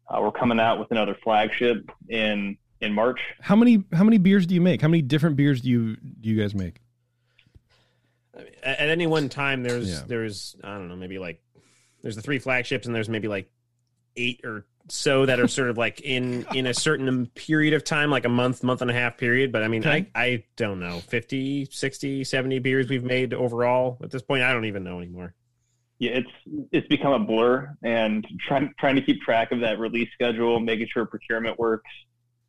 Uh, we're coming out with another flagship in in March.
How many how many beers do you make? How many different beers do you do you guys make?
at, at any one time, there's
Yeah.
there's I don't know maybe like there's the three flagships and there's maybe like eight or so that are sort of like in in a certain period of time like a month month and a half period but i mean
Okay.
i i don't know 50 60 70 beers we've made overall at this point i don't even know anymore
yeah, it's it's become a blur, and trying trying to keep track of that release schedule, making sure procurement works,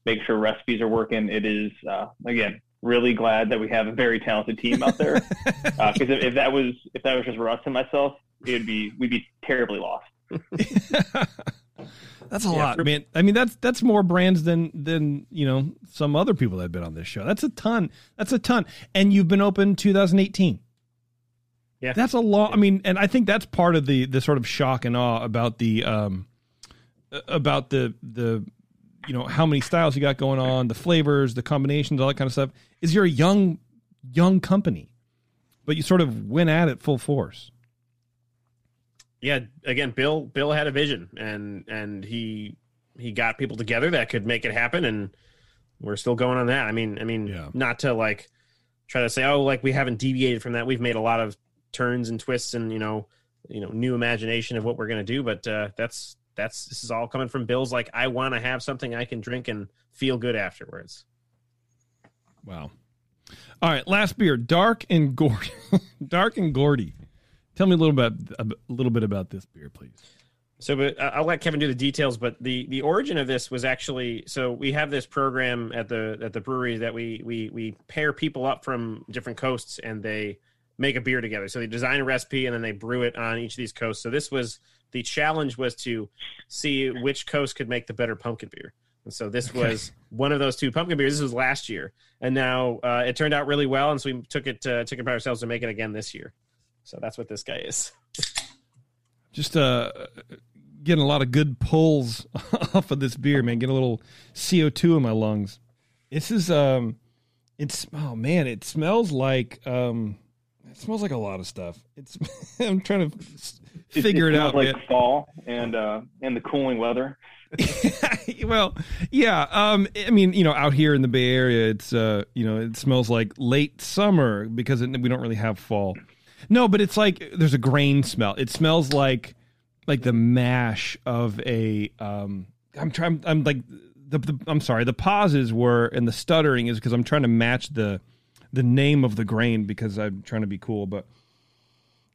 making sure recipes are working. It is uh, again really glad that we have a very talented team out there. [LAUGHS] Because if, if that was if that was just Russ and myself, it'd be we'd be terribly lost. [LAUGHS]
That's a
Yeah,
lot,
for-
man. I mean, that's that's more brands than than you know some other people that have been on this show. That's a ton. That's a ton. And you've been open 2018.
Yeah.
that's a lot. I mean, and I think that's part of the the sort of shock and awe about the um about the the you know how many styles you got going on, the flavors, the combinations, all that kind of stuff. Is you're a young young company, but you sort of went at it full force.
Yeah again bill bill had a vision and and he he got people together that could make it happen and we're still going on that i mean i mean
Yeah.
not to like try to say oh like we haven't deviated from that we've made a lot of turns and twists and you know you know new imagination of what we're going to do but uh that's that's this is all coming from bill's like i want to have something i can drink and feel good afterwards
Wow. All right, last beer, Dark and Gourdy. [LAUGHS] Dark and Gourdy. Tell me a little bit a little bit about this beer, please.
So, but I- I'll let Kevin do the details. But the the origin of this was actually so we have this program at the at the brewery that we we we pair people up from different coasts and they make a beer together. So they design a recipe and then they brew it on each of these coasts. So this was the challenge was to see which coast could make the better pumpkin beer. And so this was one of those two pumpkin beers. This was last year, and now uh, it turned out really well. And so we took it uh, took it by ourselves to make it again this year. So that's what this guy is.
Just uh getting a lot of good pulls [LAUGHS] off of this beer, man. Get a little CO2 in my lungs. This is um it's oh man, it smells like um it smells like a lot of stuff. It's [LAUGHS] I'm trying to s-
It-
figure it, out,
like
man.
fall and uh, and the cooling weather. [LAUGHS]
well, yeah. Um, I mean, you know, out here in the Bay Area, it's uh, you know, it smells like late summer because it, we don't really have fall. No, but it's like there's a grain smell. It smells like like the mash of a. Um, I'm trying. I'm like the, the. I'm sorry. The pauses were and the stuttering is because I'm trying to match the the name of the grain because I'm trying to be cool. But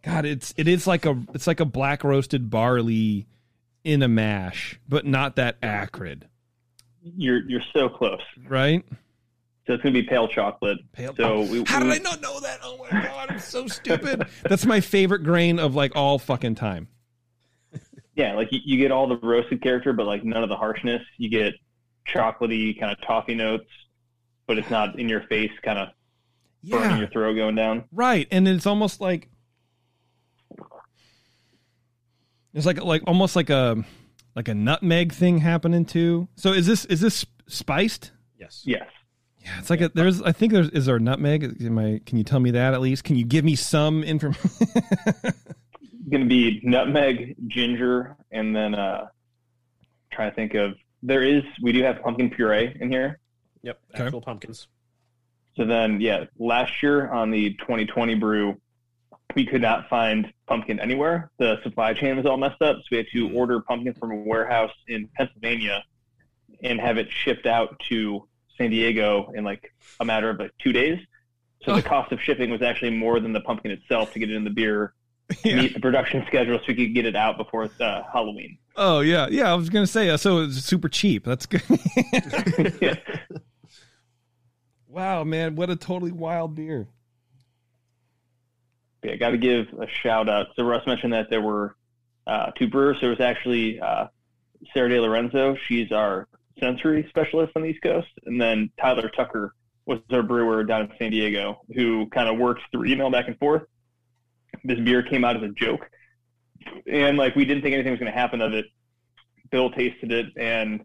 God, it's it is like a it's like a black roasted barley in a mash, but not that acrid,
You're you're so close.
right?
So it's gonna be pale chocolate.
Pale-
So we,
How did I not know that? Oh my god, I'm so stupid. That's my favorite grain of like all fucking time.
Yeah, like you, you get all the roasted character, but like none of the harshness. You get chocolatey kind of toffee notes, but it's not in your face, kind of burning your throat going down.
Right, and it's almost like it's like like almost like a like a nutmeg thing happening too. So is this is this spiced?
Yes.
Yes.
Yeah, it's like a, there's. I think there's. Is there a nutmeg? Am I? Can you tell me that at least? Can you give me some information? [LAUGHS]
Going to be nutmeg, ginger, and then uh, trying to think of there is we do have pumpkin puree in here.
Yep.
Okay.
Actual pumpkins.
So then, yeah, last year on the 2020 brew, we could not find pumpkin anywhere. The supply chain was all messed up, so we had to order pumpkin from a warehouse in Pennsylvania and have it shipped out to San Diego in like a matter of like two days. So the cost of shipping was actually more than the pumpkin itself to get it in the beer [LAUGHS] to meet the production schedule, so we could get it out before uh, Halloween.
oh yeah, yeah. I was gonna say. uh, So it's super cheap. That's good.
Yeah. [LAUGHS] [LAUGHS]
wow, man, what a totally wild beer.
Yeah, got to give a shout out. So Russ mentioned that there were uh, two brewers. There was actually uh, Sarah De Lorenzo. She's our sensory specialist on the East Coast, and then Tyler Tucker was our brewer down in San Diego, who kind of worked through email back and forth. This beer came out as a joke, and like we didn't think anything was going to happen of it. Bill tasted it and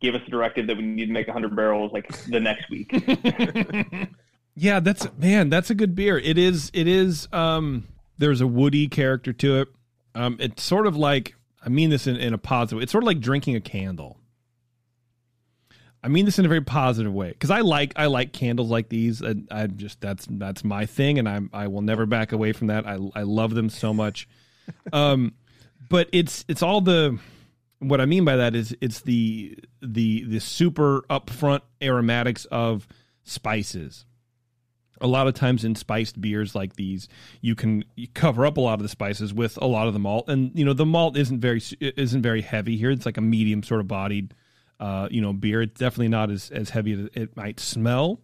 gave us a directive that we need to make 100 barrels like the next week. [LAUGHS]
Yeah, that's man, that's a good beer. It is it is um there's a woody character to it. Um it's sort of like I mean this in, in a positive. It's sort of like drinking a candle. I mean this in a very positive way because I like I like candles like these. And I just that's that's my thing, and I'm I will never back away from that. I I love them so much. [LAUGHS] um, but it's it's all the what I mean by that is it's the the the super upfront aromatics of spices. A lot of times in spiced beers like these, you can cover up a lot of the spices with a lot of the malt, and you know the malt isn't very isn't very heavy here. It's like a medium sort of bodied, uh, you know, beer. It's definitely not as as heavy as it might smell,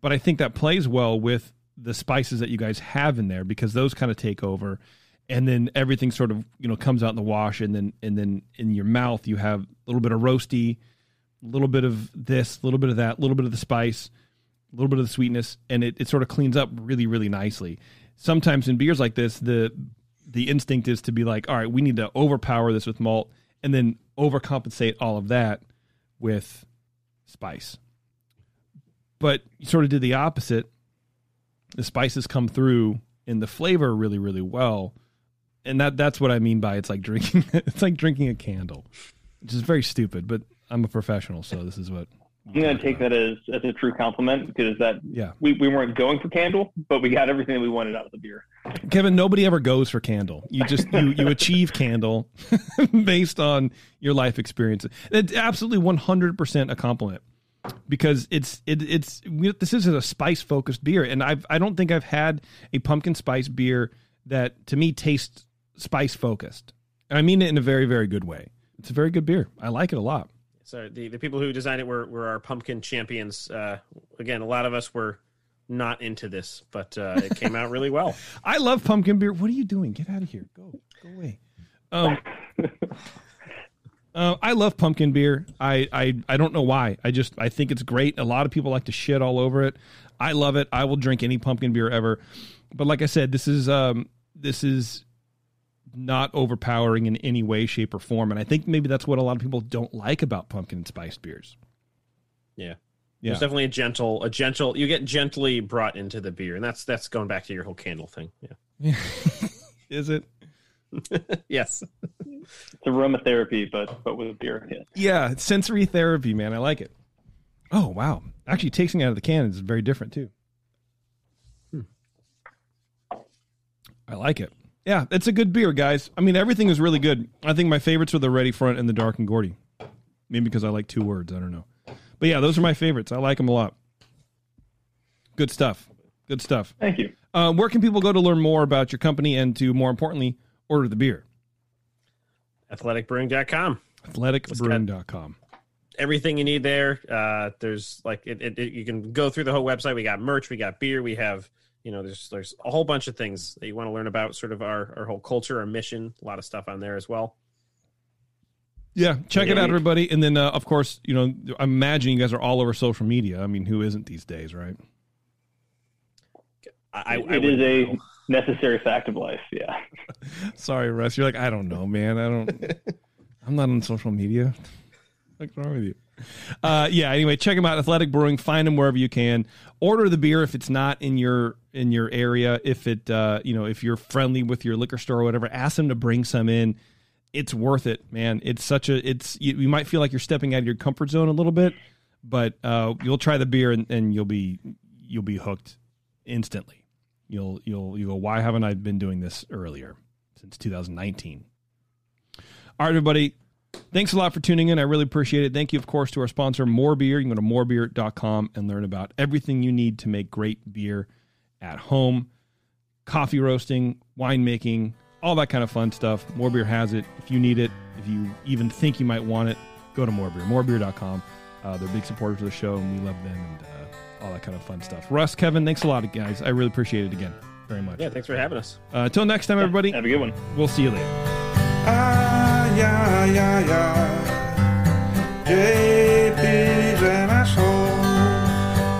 but I think that plays well with the spices that you guys have in there because those kind of take over and then everything sort of you know comes out in the wash and then and then in your mouth you have a little bit of roasty a little bit of this a little bit of that a little bit of the spice a little bit of the sweetness and it, it sort of cleans up really really nicely sometimes in beers like this the the instinct is to be like all right we need to overpower this with malt and then overcompensate all of that with spice but you sort of did the opposite the spices come through in the flavor really really well and that that's what I mean by it's like drinking [LAUGHS] it's like drinking a candle, which is very stupid. But I'm a professional, so this is what
I'm gonna take that as as a true compliment because that
yeah
we, we weren't going for candle, but we got everything that we wanted out of the beer.
Kevin, nobody ever goes for candle. You just you you achieve candle [LAUGHS] based on your life experience. It's absolutely 100 percent a compliment because it's it, it's this is a spice focused beer, and I've I don't think I've had a pumpkin spice beer that to me tastes spice focused. And I mean it in a very, very good way. It's a very good beer. I like it a lot.
So the, the people who designed it were, were our pumpkin champions. Uh, again, a lot of us were not into this, but uh, it came out really well. [LAUGHS]
I love pumpkin beer. What are you doing? Get out of here. Go go away. Um, [LAUGHS] uh, I love pumpkin beer. I, I I don't know why. I just I think it's great. A lot of people like to shit all over it. I love it. I will drink any pumpkin beer ever. But like I said, this is um this is not overpowering in any way, shape, or form. And I think maybe that's what a lot of people don't like about pumpkin and spice beers.
Yeah.
Yeah.
There's definitely a gentle, a gentle. You get gently brought into the beer, and that's that's going back to your whole candle thing. Yeah, [LAUGHS]
is it? [LAUGHS]
yes,
it's aromatherapy, but but with beer. Yeah,
yeah, sensory therapy, man. I like it. Oh wow, actually, tasting out of the can is very different too. Hmm. I like it. Yeah, it's a good beer, guys. I mean, everything is really good. I think my favorites are the Ready Front and the Dark and Gourdy. Maybe because I like two words. I don't know. But yeah, those are my favorites. I like them a lot. Good stuff. Good stuff.
Thank you.
Uh, where can people go to learn more about your company and to, more importantly, order the beer?
Athleticbrewing.com.
Athleticbrewing.com.
Everything you need there. Uh, there's like it, it, it, you can go through the whole website. We got merch. We got beer. We have you know there's there's a whole bunch of things that you want to learn about. Sort of our our whole culture, our mission. A lot of stuff on there as well.
Yeah, check it out, everybody. And then, uh, of course, you know, I'm imagining you guys are all over social media. I mean, who isn't these days, right?
I,
I it is a necessary fact of life. Yeah. [LAUGHS]
Sorry, Russ. You're like, I don't know, man. I don't. [LAUGHS] I'm not on social media. What's wrong with you? Uh, yeah. Anyway, check them out. Athletic Brewing. Find them wherever you can. Order the beer if it's not in your in your area. If it, uh, you know, if you're friendly with your liquor store or whatever, ask them to bring some in it's worth it, man. It's such a it's you, you, might feel like you're stepping out of your comfort zone a little bit, but uh, you'll try the beer and, and you'll be you'll be hooked instantly. You'll you'll you go. Why haven't I been doing this earlier since 2019? All right, everybody. Thanks a lot for tuning in. I really appreciate it. Thank you, of course, to our sponsor, More Beer. You can go to morebeer.com and learn about everything you need to make great beer at home coffee roasting, winemaking, all that kind of fun stuff. More Beer has it. If you need it, if you even think you might want it, go to More Beer, morebeer.com. Uh, they're big supporters of the show, and we love them and uh, all that kind of fun stuff. Russ, Kevin, thanks a lot, guys. I really appreciate it again very much.
Yeah, thanks for having us.
Uh, until next time, everybody.
Have a good one.
We'll see you later.
Ah, yeah, yeah, yeah. JP's an asshole.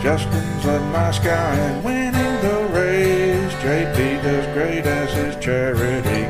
Justin's a nice guy and winning the race. JP does great as his charity.